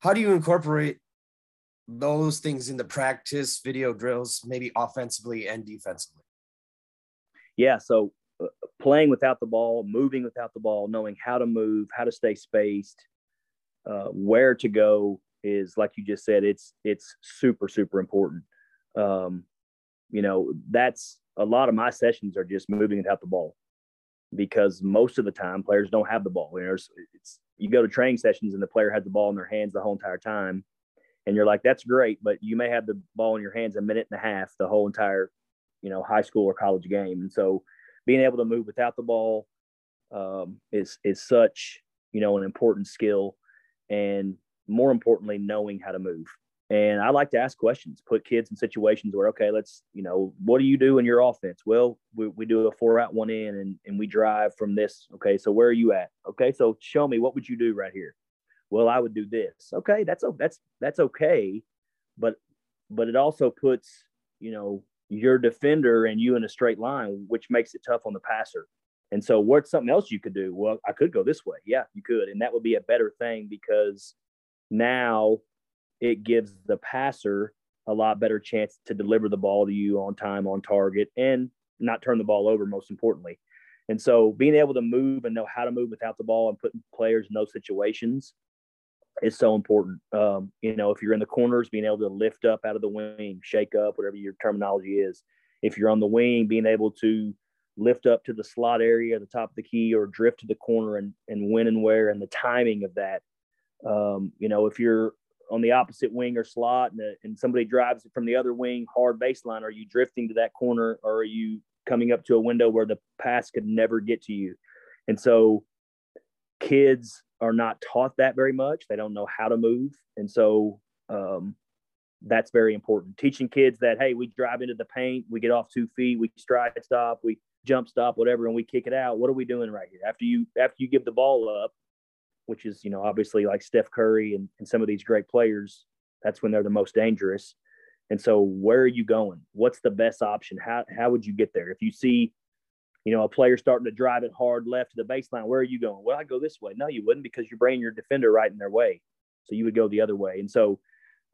how do you incorporate those things into practice, video drills, maybe offensively and defensively? Yeah. So playing without the ball, moving without the ball, knowing how to move, how to stay spaced, uh, where to go is like you just said. It's it's super super important. Um, you know, that's a lot of my sessions are just moving without the ball because most of the time players don't have the ball. You know, it's, it's you go to training sessions and the player has the ball in their hands the whole entire time, and you're like, that's great, but you may have the ball in your hands a minute and a half the whole entire, you know, high school or college game, and so being able to move without the ball um, is is such you know an important skill, and more importantly, knowing how to move. And I like to ask questions, put kids in situations where, okay, let's, you know, what do you do in your offense? Well, we, we do a four out, one in, and, and we drive from this. Okay, so where are you at? Okay, so show me what would you do right here? Well, I would do this. Okay, that's that's that's okay, but but it also puts you know your defender and you in a straight line, which makes it tough on the passer. And so, what's something else you could do? Well, I could go this way. Yeah, you could. And that would be a better thing because now it gives the passer a lot better chance to deliver the ball to you on time, on target, and not turn the ball over, most importantly. And so, being able to move and know how to move without the ball and putting players in those situations is so important. Um, you know, if you're in the corners, being able to lift up out of the wing, shake up, whatever your terminology is. If you're on the wing, being able to lift up to the slot area, the top of the key, or drift to the corner and, and when and where, and the timing of that. Um, you know, if you're on the opposite wing or slot and, and somebody drives it from the other wing hard baseline, are you drifting to that corner or are you coming up to a window where the pass could never get to you? And so kids are not taught that very much. They don't know how to move. And so um, that's very important. Teaching kids that, hey, we drive into the paint, we get off two feet, we stride stop, we jump stop, whatever, and we kick it out. What are we doing right here? After you after you give the ball up, which is, you know, obviously like Steph Curry and, and some of these great players, that's when they're the most dangerous. And so where are you going? What's the best option? How how would you get there? If you see, you know, a player starting to drive it hard left to the baseline, where are you going? Well, I go this way. No, you wouldn't because you're bringing your defender right in their way. So you would go the other way. And so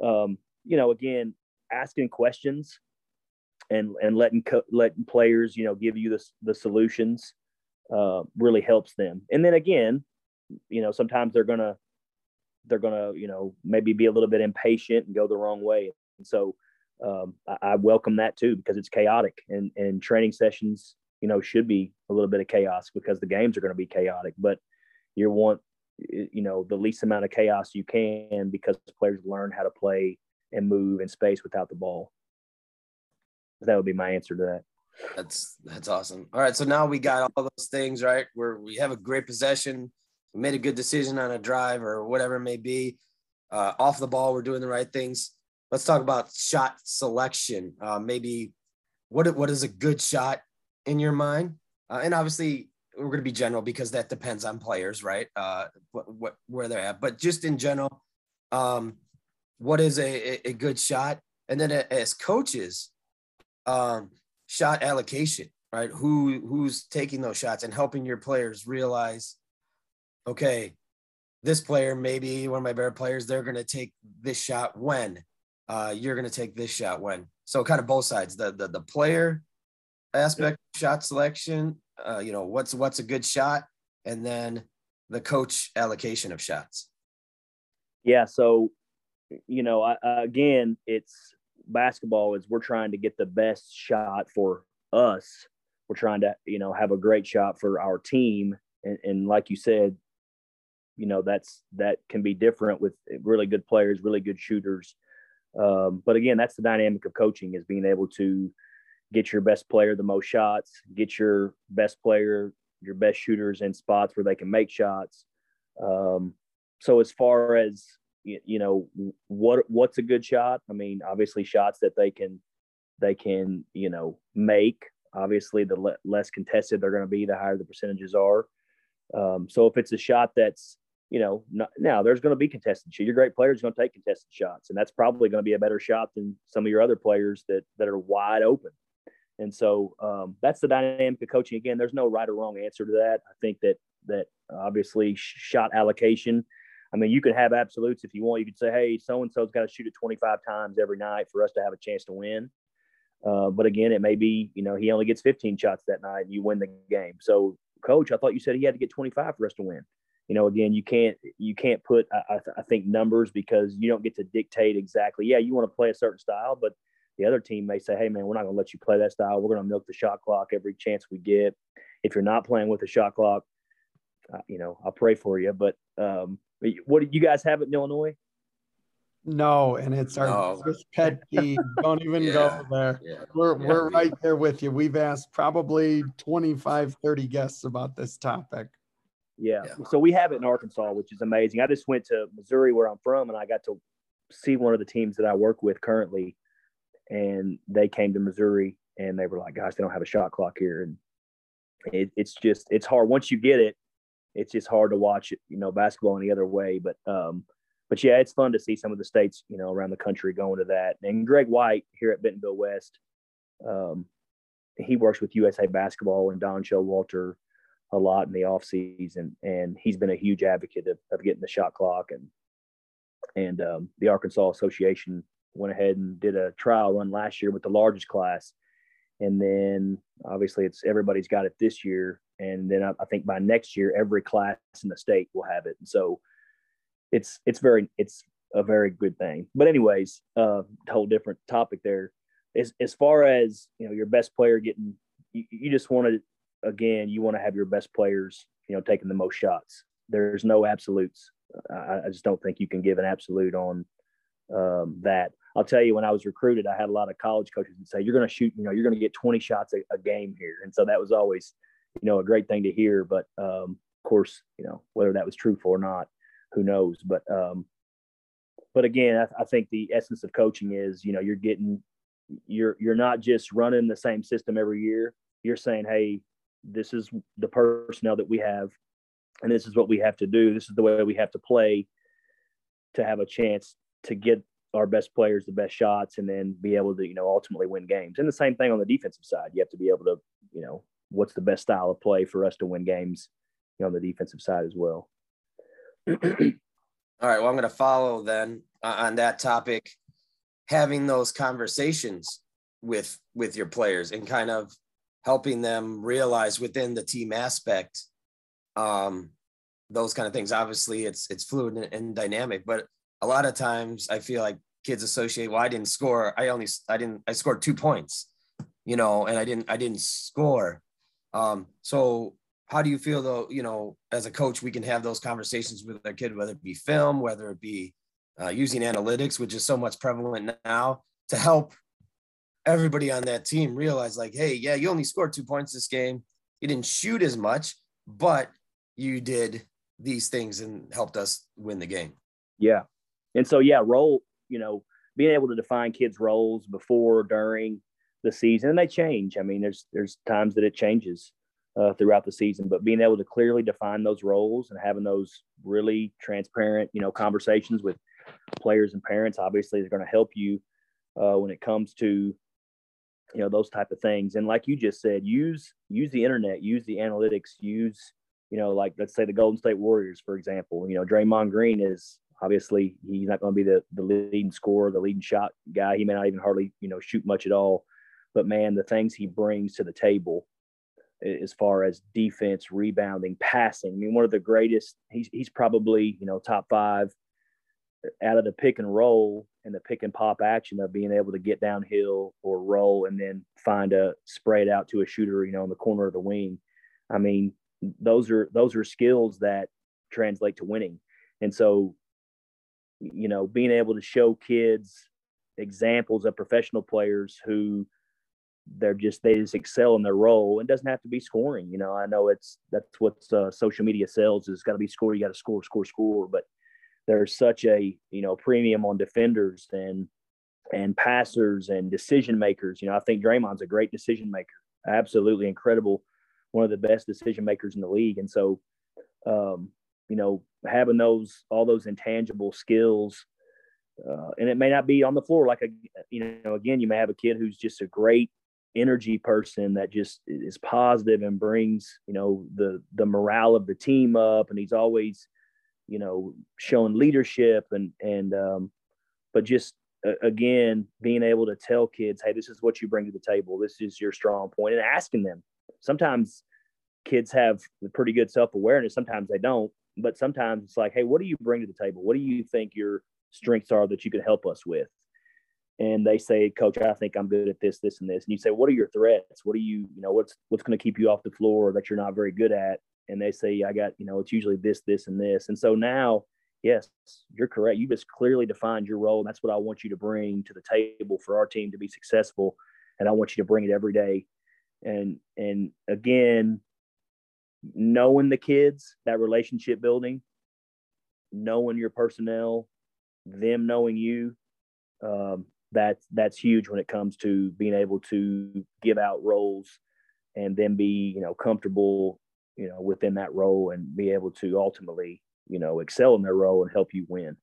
um, you know, again, asking questions and and letting co- letting players you know give you the the solutions uh, really helps them. And then again, you know, sometimes they're gonna they're gonna you know maybe be a little bit impatient and go the wrong way. And so um, I, I, welcome that too because it's chaotic and and training sessions you know should be a little bit of chaos because the games are going to be chaotic. But you want you know the least amount of chaos you can because players learn how to play and move in space without the ball. That would be my answer to that. That's that's awesome. All right, so now we got all those things right. Where we have a great possession, we made a good decision on a drive or whatever it may be. Uh, off the ball, we're doing the right things. Let's talk about shot selection. Uh, maybe what what is a good shot in your mind? Uh, and obviously, we're going to be general because that depends on players, right? Uh, what, what where they're at, but just in general, um, what is a, a good shot, and then as coaches, um, shot allocation, right? Who who's taking those shots and helping your players realize, okay, this player maybe one of my better players, they're going to take this shot when uh, you're going to take this shot when. So kind of both sides, the the, the player aspect, shot selection, uh, you know, what's what's a good shot, and then the coach allocation of shots. Yeah. So you know, I, again, it's basketball is we're trying to get the best shot for us. We're trying to, you know, have a great shot for our team. And, and like you said, you know, that's that can be different with really good players, really good shooters. Um, but again, that's the dynamic of coaching is being able to get your best player the most shots, get your best player, your best shooters in spots where they can make shots. Um, so as far as you know what what's a good shot? I mean obviously shots that they can they can you know make. Obviously the le- less contested they're going to be the higher the percentages are. Um, so if it's a shot that's you know not, now there's going to be contested shots your great players going to take contested shots and that's probably going to be a better shot than some of your other players that that are wide open and so um, that's the dynamic of coaching again there's no right or wrong answer to that i think that that obviously shot allocation I mean, you could have absolutes if you want. You could say, hey, so and so's got to shoot it 25 times every night for us to have a chance to win. Uh, but again, it may be, you know, he only gets 15 shots that night and you win the game. So, coach, I thought you said he had to get 25 for us to win. You know, again, you can't you can't put I, I think numbers because you don't get to dictate exactly. Yeah, you want to play a certain style, but the other team may say, hey man, we're not going to let you play that style. We're going to milk the shot clock every chance we get. If you're not playing with the shot clock, uh, you know, I'll pray for you. But um, what do you guys have in Illinois? No, and it's our no. pet [LAUGHS] peeve. Don't even yeah, go there. Yeah, we're yeah, we're right there with you. We've asked probably 25, 30 guests about this topic. Yeah. So we have it in Arkansas, which is amazing. I just went to Missouri where I'm from and I got to see one of the teams that I work with currently. And they came to Missouri and they were like, gosh, they don't have a shot clock here. And it, it's just, it's hard. Once you get it, it's just hard to watch, you know, basketball any other way. But um, but yeah, it's fun to see some of the states, you know, around the country going to that. And Greg White here at Bentonville West, um, he works with USA Basketball and Don Showalter a lot in the off season, and he's been a huge advocate of, of getting the shot clock. And and um, the Arkansas Association went ahead and did a trial run last year with the largest class, and then obviously it's everybody's got it this year. And then I, I, think by next year every class in the state will have it. And so it's it's very it's a very good thing. But anyways uh whole different topic there. As, as far as you know your best player getting you, you just want to again, you want to have your best players, you know, taking the most shots. There's no absolutes. I, I just don't think you can give an absolute on um, that. I'll tell you, when I was recruited, I had a lot of college coaches that say, "You're going to shoot, you know, you're going to get 20 shots a, a, game here," and so that was always, you know, a great thing to hear. But um, of course, you know, whether that was truthful or not, who knows? But um, but again, I, I think the essence of coaching is, you know, you're getting, you're you're not just running the same system every year. You're saying, "Hey, this is the personnel that we have, and this is what we have to do. This is the way we have to play to have a chance to get our best players the best shots and then be able to, you know, ultimately win games. And the same thing on the defensive side. You have to be able to, you know, what's the best style of play for us to win games you know, on the defensive side as well. [CLEARS THROAT] All right. Well, I'm going to follow then uh, on that topic, having those conversations with with your players and kind of helping them realize within the team aspect um, those kind of things. Obviously, it's it's fluid and, and, dynamic, but a lot of times I feel like kids associate. Well, I didn't score. I only I didn't I scored two points, you know, and I didn't I didn't score. Um, so how do you feel though? You know, as a coach, we can have those conversations with our kid, whether it be film, whether it be uh, using analytics, which is so much prevalent now, to help everybody on that team realize like, hey, yeah, you only scored two points this game. You didn't shoot as much, but you did these things and helped us win the game. Yeah. And so, yeah, role, you know, being able to define kids' roles before, during the season, and they change. I mean, there's there's times that it changes uh, throughout the season, but being able to clearly define those roles and having those really transparent, you know, conversations with players and parents, obviously, is going to help you uh, when it comes to you know those type of things and like you just said use use the internet use the analytics use you know like let's say the golden state warriors for example you know draymond green is obviously he's not going to be the, the leading scorer the leading shot guy he may not even hardly you know shoot much at all but man the things he brings to the table as far as defense rebounding passing i mean one of the greatest he's, he's probably you know top five out of the pick and roll and the pick and pop action of being able to get downhill or roll and then find a spray it out to a shooter, you know, in the corner of the wing. I mean, those are those are skills that translate to winning. And so, you know, being able to show kids examples of professional players who they're just they just excel in their role. and doesn't have to be scoring. You know, I know it's that's what uh, social media sells is got to be score. You got to score, score, score. But there's such a you know premium on defenders and and passers and decision makers. You know, I think Draymond's a great decision maker, absolutely incredible, one of the best decision makers in the league. And so, um, you know, having those all those intangible skills, uh, and it may not be on the floor like a you know again you may have a kid who's just a great energy person that just is positive and brings you know the the morale of the team up and he's always you know, showing leadership and and um, but just uh, again being able to tell kids, hey, this is what you bring to the table. This is your strong point, and asking them. Sometimes kids have pretty good self awareness. Sometimes they don't, but sometimes it's like, hey, what do you bring to the table? What do you think your strengths are that you could help us with? and they say, Coach, I think I'm good at this, this, and this. And you say, What are your threats? What are you, you know, what's what's going to keep you off the floor that you're not very good at? and they say, I got, you know, it's usually this, this, and this. And so now, yes, you're correct. You just clearly defined your role. And that's what I want you to bring to the table for our team to be successful. And I want you to bring it every day. And, and again, knowing the kids, that relationship building, knowing your personnel, them knowing you, um, that's that's huge when it comes to being able to give out roles and then be you know comfortable you know, within that role and be able to ultimately, you know, excel in their role and help you win.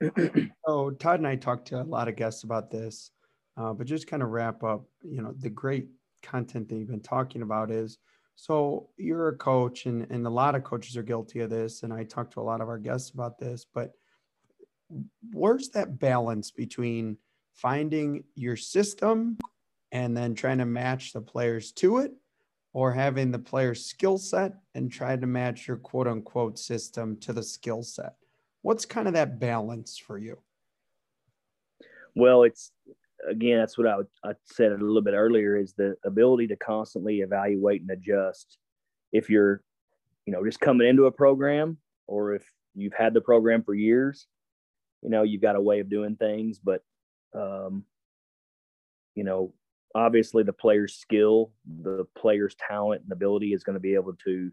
[CLEARS THROAT] oh, Todd and I talked to a lot of guests about this, uh, but just kind of wrap up, you know, the great content that you've been talking about is so you're a coach and, and a lot of coaches are guilty of this. And I talked to a lot of our guests about this, but where's that balance between finding your system and then trying to match the players to it or having the player's skill set and try to match your quote unquote system to the skill set? What's kind of that balance for you? Well, it's again, that's what I, I said a little bit earlier is the ability to constantly evaluate and adjust. If you're, you know, just coming into a program, or if you've had the program for years, you know, you've got a way of doing things. But, um, you know, obviously the player's skill, the player's talent and ability is going to be able to,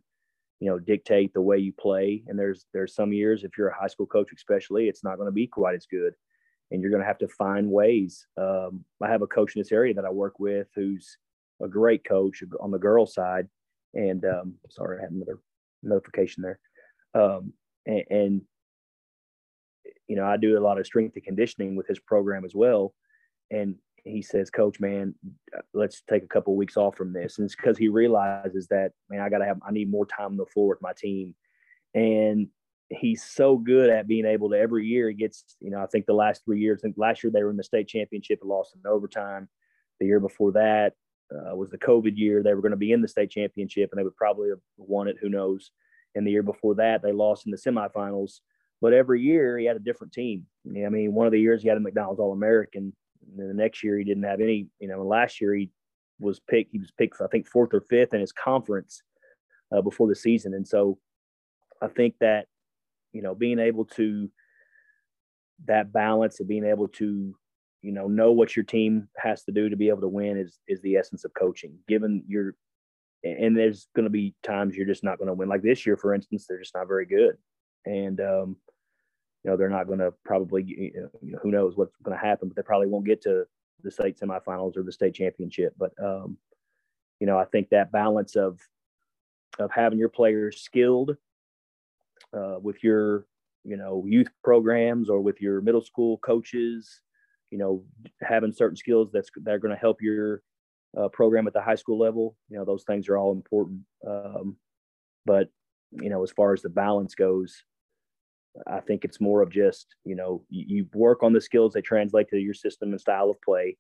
you know, dictate the way you play. And there's there's some years if you're a high school coach, especially, it's not going to be quite as good, and you're going to have to find ways. Um, I have a coach in this area that I work with who's a great coach on the girls' side, and um, sorry, I had another notification there. Um, and, and you know, I do a lot of strength and conditioning with his program as well, and he says, Coach, man, let's take a couple of weeks off from this. And it's because he realizes that, man, I got to have, I need more time on the floor with my team. And he's so good at being able to every year he gets, you know, I think the last three years, last year they were in the state championship and lost in overtime. The year before that uh, was the COVID year. They were going to be in the state championship and they would probably have won it. Who knows? And the year before that, they lost in the semifinals. But every year he had a different team. I mean, one of the years he had a McDonald's All American and then the next year he didn't have any. You know, last year he was picked. He was picked, I think, fourth or fifth in his conference uh, before the season. And so I think that you know being able to that balance of being able to you know know what your team has to do to be able to win is is the essence of coaching. Given your and there's going to be times you're just not going to win. Like this year, for instance, they're just not very good, and um, you know they're not going to probably you know, who knows what's going to happen but they probably won't get to the state semifinals or the state championship but um, you know i think that balance of of having your players skilled uh, with your you know youth programs or with your middle school coaches you know having certain skills that's that are going to help your uh, program at the high school level you know those things are all important um, but you know as far as the balance goes I think it's more of just, you know, you, you, work on the skills that translate to your system and style of play.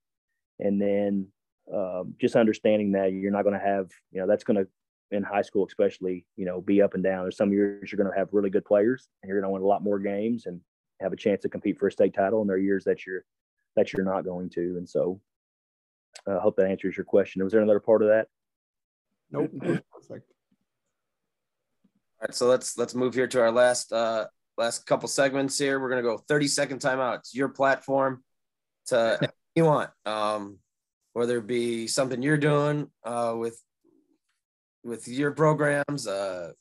And then um, just understanding that you're not going to have, you know, that's going to, in high school especially, you know, be up and down. There's some years you're going to have really good players and you're going to win a lot more games and have a chance to compete for a state title. And there are years that you're, that you're not going to. And so I uh, hope that answers your question. Was there another part of that? Nope. [LAUGHS] Perfect. All right, so let's let's move here to our last uh, last couple segments here. We're gonna go 30 second timeout. It's your platform to [LAUGHS] you want. Um, whether it be something you're doing uh, with with your programs, uh,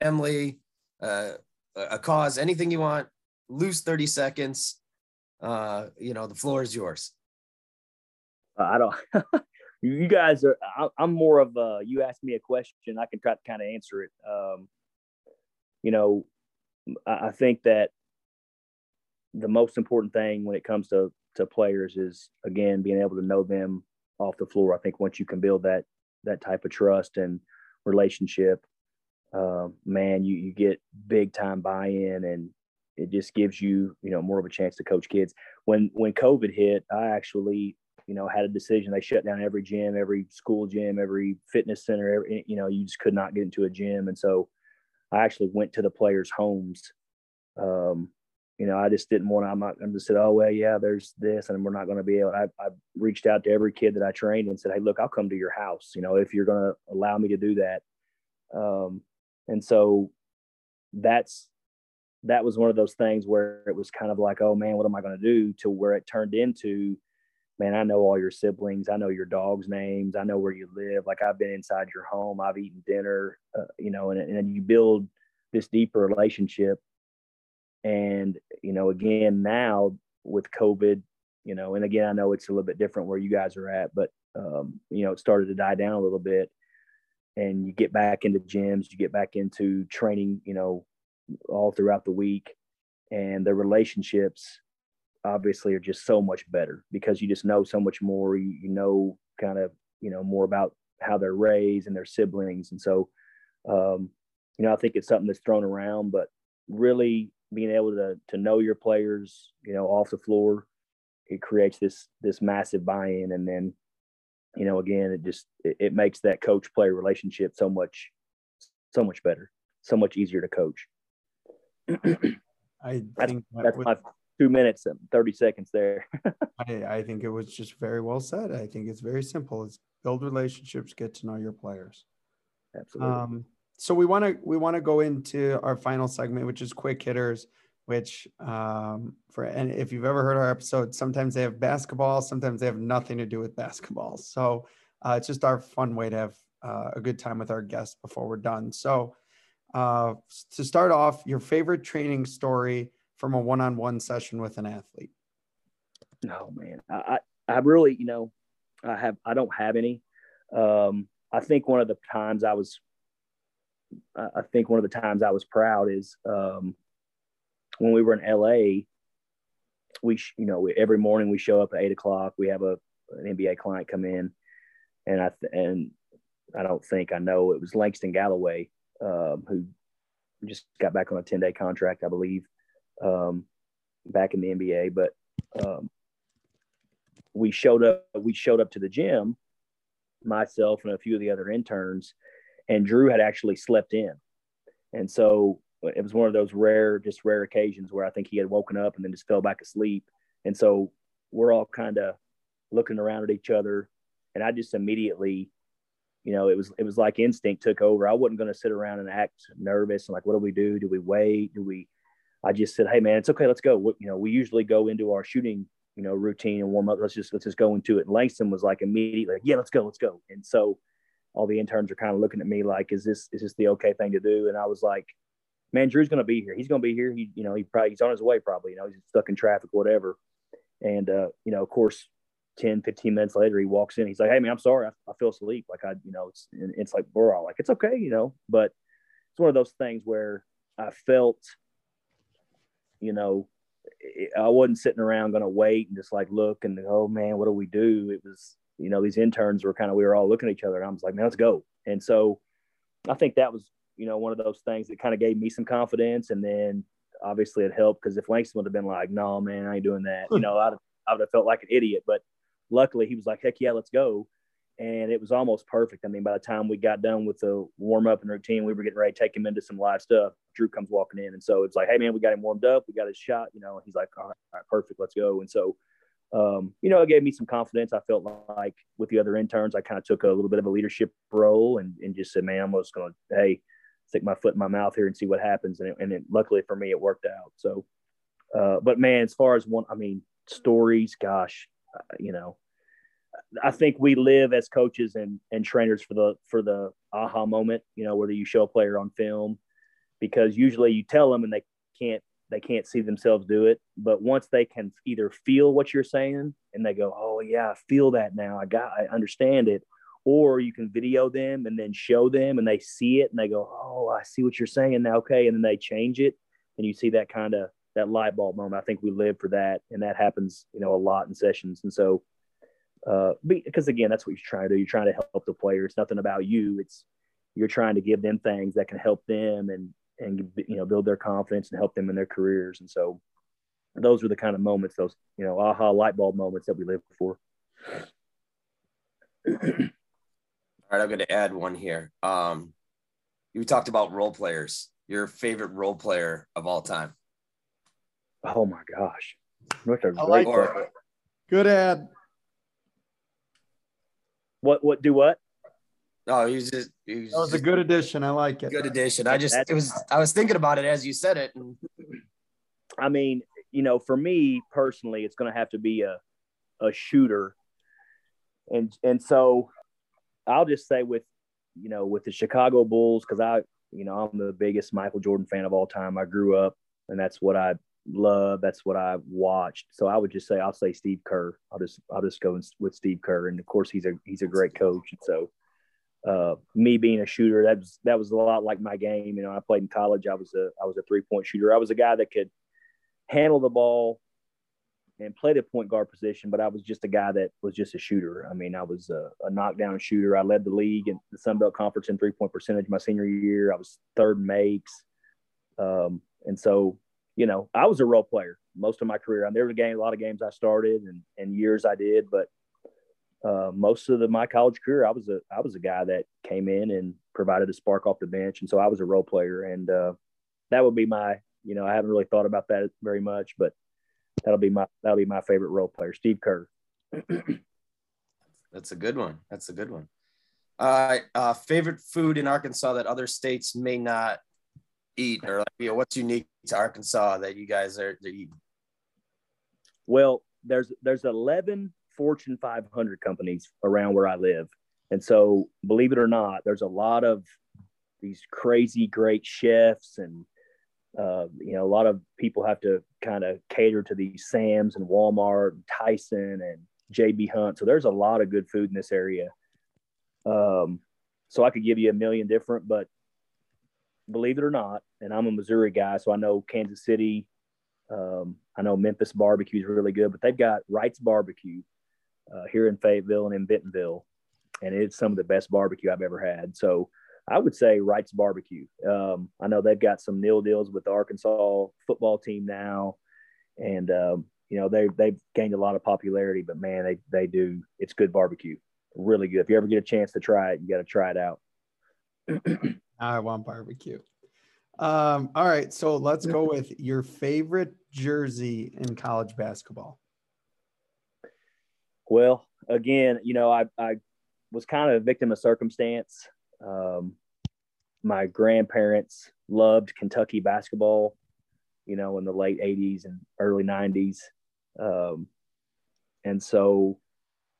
family, uh, a cause, anything you want. Lose 30 seconds. Uh, you know, the floor is yours. I don't. [LAUGHS] you guys are. I'm more of a. You ask me a question, I can try to kind of answer it. Um, you know, I think that the most important thing when it comes to to players is again being able to know them off the floor. I think once you can build that that type of trust and relationship, uh, man, you you get big time buy in, and it just gives you you know more of a chance to coach kids. When when COVID hit, I actually you know had a decision. They shut down every gym, every school gym, every fitness center. Every, you know, you just could not get into a gym, and so I actually went to the players' homes. Um, you know, I just didn't want to, I'm not, I'm just said, oh, well, yeah, there's this, and we're not going to be able, I, I reached out to every kid that I trained and said, hey, look, I'll come to your house, you know, if you're going to allow me to do that. Um, and so that's, that was one of those things where it was kind of like, oh man, what am I going to do? To where it turned into, man, I know all your siblings. I know your dog's names. I know where you live. Like I've been inside your home. I've eaten dinner, uh, you know, and, and you build this deeper relationship. And, you know, again, now with COVID, you know, and again, I know it's a little bit different where you guys are at, but, um, you know, it started to die down a little bit and you get back into gyms, you get back into training, you know, all throughout the week and the relationships obviously are just so much better because you just know so much more. You, you know, kind of, you know, more about how they're raised and their siblings. And so, um, you know, I think it's something that's thrown around, but really being able to, to know your players, you know, off the floor, it creates this, this massive buy-in. And then, you know, again, it just, it, it makes that coach player relationship so much, so much better, so much easier to coach. [CLEARS THROAT] I think that's, that's my two minutes and 30 seconds there. [LAUGHS] I, I think it was just very well said. I think it's very simple. It's build relationships, get to know your players. Absolutely. Um, so we want to we want to go into our final segment, which is quick hitters. Which um, for and if you've ever heard our episode, sometimes they have basketball, sometimes they have nothing to do with basketball. So uh, it's just our fun way to have uh, a good time with our guests before we're done. So uh, to start off, your favorite training story from a one-on-one session with an athlete. No man, I I really you know I have I don't have any. Um, I think one of the times I was I think one of the times I was proud is um, when we were in LA. We, you know, we, every morning we show up at eight o'clock. We have a an NBA client come in, and I and I don't think I know it was Langston Galloway um, who just got back on a ten day contract, I believe, um, back in the NBA. But um, we showed up. We showed up to the gym, myself and a few of the other interns, and Drew had actually slept in. And so uh, it was one of those rare, just rare occasions where I think he had woken up and then just fell back asleep. And so we're all kind of looking around at each other. And I just immediately, you know, it was it was like instinct took over. I wasn't going to sit around and act nervous and like, what do we do? Do we wait? Do we? I just said, hey man, it's okay. Let's go. You know, we usually go into our shooting, you know, routine and warm up. Let's just let's just go into it. And Langston was like immediately, like, yeah, let's go, let's go. And so all the interns are kind of looking at me like, is this is this the okay thing to do? And I was like, man, Drew's to be here. He's to be here. He, you know, he probably he's on his way. Probably, you know, he's stuck in traffic, whatever. And uh, you know, of course, 10, 15 minutes later, he walks in. He's like, hey man, I'm sorry, I, I feel asleep. Like I, you know, it's it's like we're all like, it's okay, you know. But it's one of those things where I felt, you know, I wasn't sitting around going to wait and just like look and oh man, what do we do? It was you know, these interns were kind of, we were all looking at each other and I was like, man, let's go. And so I think that was, you know, one of those things that kind of gave me some confidence. And then obviously it helped because if Langston would have been like, no, man, I ain't doing that, you hmm. know, I'd, I would have felt like an idiot. But luckily he was like, heck yeah, let's go. And it was almost perfect. I mean, by the time we got done with the warm up and routine, we were getting ready to take him into some live stuff. Drew comes walking in. And so it's like, hey, man, we got him warmed up. We got his shot, you know, and he's like, all right, all right perfect, let's go. And so um, you know, it gave me some confidence. I felt like with the other interns, I kind of took a little bit of a leadership role and, and just said, man, I'm just going to, hey, stick my foot in my mouth here and see what happens. And, it, and it, luckily for me, it worked out. So, uh, but man, as far as one, I mean, stories, gosh, uh, you know, I think we live as coaches and, and trainers for the, for the aha moment, you know, whether you show a player on film, because usually you tell them and they can't they can't see themselves do it. But once they can either feel what you're saying and they go, oh, yeah, I feel that now. I got, I understand it. Or you can video them and then show them and they see it and they go, oh, I see what you're saying now. Okay. And then they change it. And you see that kind of, that light bulb moment. I think we live for that. And that happens, you know, a lot in sessions. And so, uh, because again, that's what you're trying to do. You're trying to help the player. It's nothing about you. It's, you're trying to give them things that can help them and and you know build their confidence and help them in their careers. And so those are the kind of moments, those you know aha light bulb moments that we live for. [CLEARS THROAT] All right, I'm going to add one here. Um, you talked about role players. Your favorite role player of all time? Oh my gosh, what a great like Good ad. What what do what? Oh, he was just. He was that was just, a good addition. I like it. Good addition. I just it was. I was thinking about it as you said it. I mean, you know, for me personally, it's going to have to be a a shooter, and and so I'll just say with you know with the Chicago Bulls because I you know I'm the biggest Michael Jordan fan of all time. I grew up, and that's what I love. That's what I watched. So I would just say I'll say Steve Kerr. I'll just I'll just go with Steve Kerr, and of course he's a he's a great coach, and so uh, me being a shooter, that was that was a lot like my game. You know, I played in college. I was a I was a three point shooter. I was a guy that could handle the ball and play the point guard position, but I was just a guy that was just a shooter. I mean, I was a, a knockdown shooter. I led the league in the Sun Belt Conference in three point percentage my senior year. I was third in makes, um, and so you know, I was a role player most of my career. And there was a game, a lot of games I started and and years I did, but uh, most of the, my college career, I was a I was a guy that came in and provided a spark off the bench, and so I was a role player, and uh, that would be my you know I haven't really thought about that very much, but that'll be my that'll be my favorite role player, Steve Kerr. That's a good one. That's a good one. Uh, uh, favorite food in Arkansas that other states may not eat, or like, you know, what's unique to Arkansas that you guys are, are eating? Well, there's there's 11 Fortune 500 companies around where I live, and so believe it or not, there's a lot of these crazy great chefs and uh, you know a lot of people have to kind of cater to these Sam's and Walmart, and Tyson and JB Hunt. So there's a lot of good food in this area. Um, so I could give you a million different, but believe it or not, and I'm a Missouri guy, so I know Kansas City. Um, I know Memphis barbecue is really good, but they've got Wright's barbecue uh, here in Fayetteville and in Bentonville, and it's some of the best barbecue I've ever had. So I would say Wright's barbecue. Um, I know they've got some nil deals with the Arkansas football team now, and um, you know they they've gained a lot of popularity. But man, they they do it's good barbecue, really good. If you ever get a chance to try it, you got to try it out. [CLEARS THROAT] I want barbecue. Um, all right, so let's go [LAUGHS] with your favorite jersey in college basketball. Well, again, you know, I, I was kind of a victim of circumstance. Um, my grandparents loved Kentucky basketball, you know, in the late 80s and early 90s. Um, and so,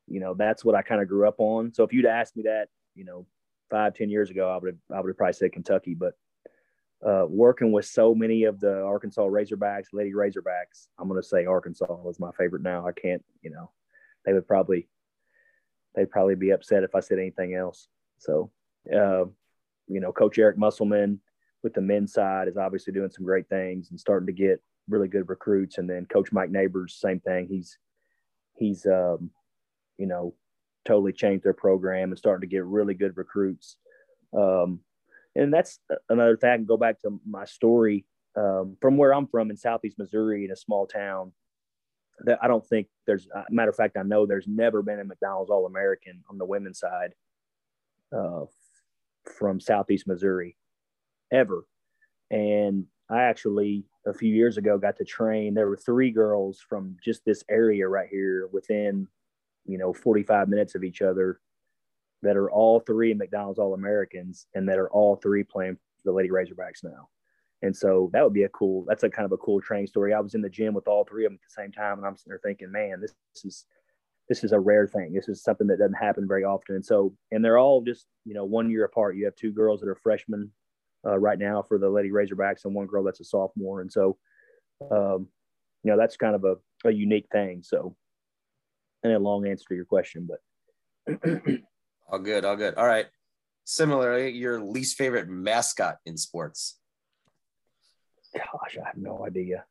you know, that's what I kind of grew up on. So if you'd asked me that, you know, five, ten years ago, I would have, I would have probably said Kentucky, but uh, working with so many of the Arkansas Razorbacks, Lady Razorbacks, I'm going to say Arkansas is my favorite now. I can't, you know, they would probably, they'd probably be upset if I said anything else. So, uh, you know, Coach Eric Musselman with the men's side is obviously doing some great things and starting to get really good recruits. And then Coach Mike Neighbors, same thing. He's, he's, um, you know, totally changed their program and starting to get really good recruits. Um, and that's another thing. I can go back to my story um, from where I'm from in Southeast Missouri in a small town. That I don't think there's. Uh, matter of fact, I know there's never been a McDonald's All American on the women's side uh, from Southeast Missouri ever. And I actually a few years ago got to train. There were three girls from just this area right here within, you know, 45 minutes of each other that are all three McDonald's All Americans and that are all three playing for the Lady Razorbacks now. And so that would be a cool, that's a kind of a cool training story. I was in the gym with all three of them at the same time. And I'm sitting there thinking, man, this, this is, this is a rare thing. This is something that doesn't happen very often. And so, and they're all just, you know, one year apart. You have two girls that are freshmen uh, right now for the Lady Razorbacks and one girl that's a sophomore. And so, um, you know, that's kind of a, a unique thing. So, and a long answer to your question, but [CLEARS THROAT] all good, all good. All right. Similarly, your least favorite mascot in sports? Gosh, I have no idea.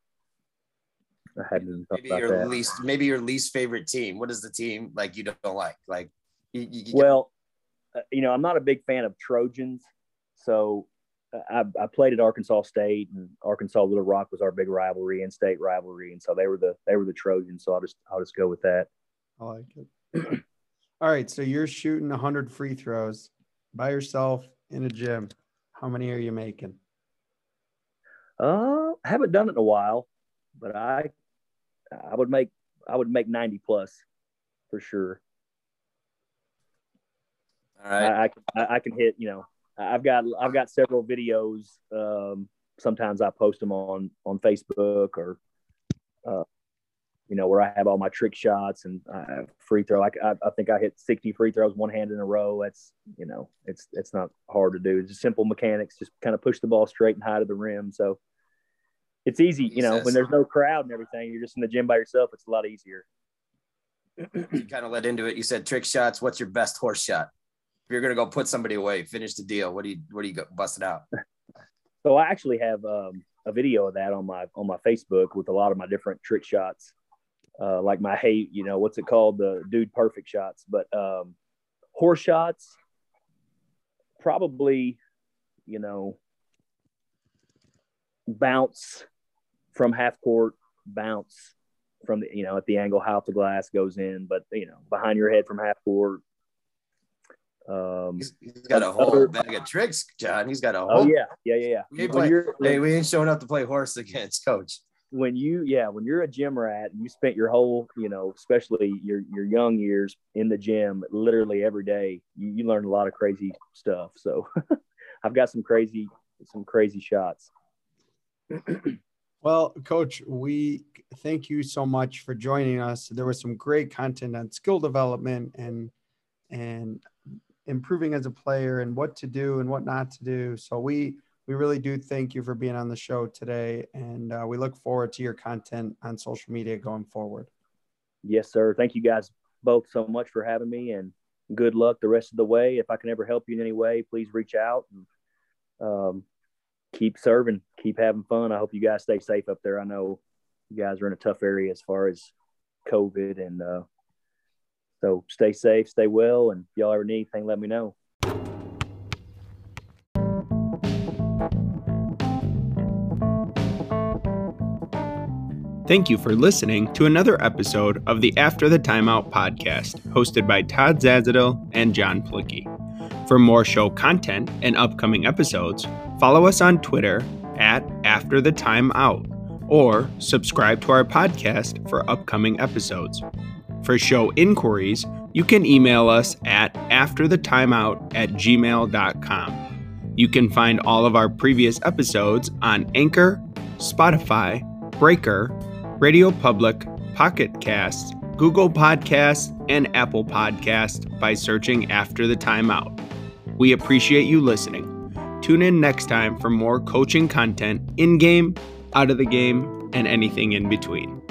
I hadn't maybe your that. least maybe your least favorite team. What is the team like you don't like? Like, you, you well, uh, you know, I'm not a big fan of Trojans, so uh, I, I, played at Arkansas State, and Arkansas Little Rock was our big rivalry, in state rivalry, and so they were the they were the Trojans. So I'll just I'll just go with that. I like it. All right, so you're shooting 100 free throws by yourself in a gym. How many are you making? Uh, I haven't done it in a while, but I I would make I would make 90 plus for sure. All right. I, I, I can hit, you know, I've got I've got several videos. Um, sometimes I post them on on Facebook or uh, you know, where I have all my trick shots and uh, free throw. I, I, I, think I hit 60 free throws one hand in a row. That's, you know, it's, it's not hard to do. It's just simple mechanics, just kind of push the ball straight and high to the rim. So it's easy, you know, when there's no crowd and everything, you're just in the gym by yourself. It's a lot easier. [CLEARS THROAT] you kind of led into it. You said trick shots. What's your best horse shot? If you're going to go put somebody away, finish the deal. What do you, what do you go busting out? [LAUGHS] so I actually have um, a video of that on my, on my Facebook with a lot of my different trick shots uh, like my hate, you know, what's it called? The dude perfect shots. But um, horse shots, probably, you know, bounce from half court, bounce from the, you know, at the angle, how the glass goes in, but, you know, behind your head from half court. Um, he's, he's got a whole other, bag of tricks, John. He's got a oh, whole. Oh yeah, yeah, yeah. yeah. We, play, hey, we ain't showing up to play horse against coach. when you yeah when you're a gym rat and you spent your whole you know especially your your young years in the gym literally every day you, you learn a lot of crazy stuff so [LAUGHS] i've got some crazy some crazy shots [CLEARS THROAT] well coach we thank you so much for joining us there was some great content on skill development and and improving as a player and what to do and what not to do so we we really do thank you for being on the show today. And uh, we look forward to your content on social media going forward. Yes, sir. Thank you guys both so much for having me and good luck the rest of the way. If I can ever help you in any way, please reach out and um, keep serving, keep having fun. I hope you guys stay safe up there. I know you guys are in a tough area as far as COVID and uh, so stay safe, stay well, and if y'all ever need anything, let me know. Thank you for listening to another episode of the After the Timeout podcast, hosted by Todd Zazadil and John Plicky. For more show content and upcoming episodes, follow us on Twitter at After the Timeout or subscribe to our podcast for upcoming episodes. For show inquiries, you can email us at afterthetimeout at gmail.com. You can find all of our previous episodes on Anchor, Spotify, Breaker, Radio Public, Pocket Casts, Google Podcasts, and Apple Podcasts by searching After the Timeout. We appreciate you listening. Tune in next time for more coaching content in game, out of the game, and anything in between.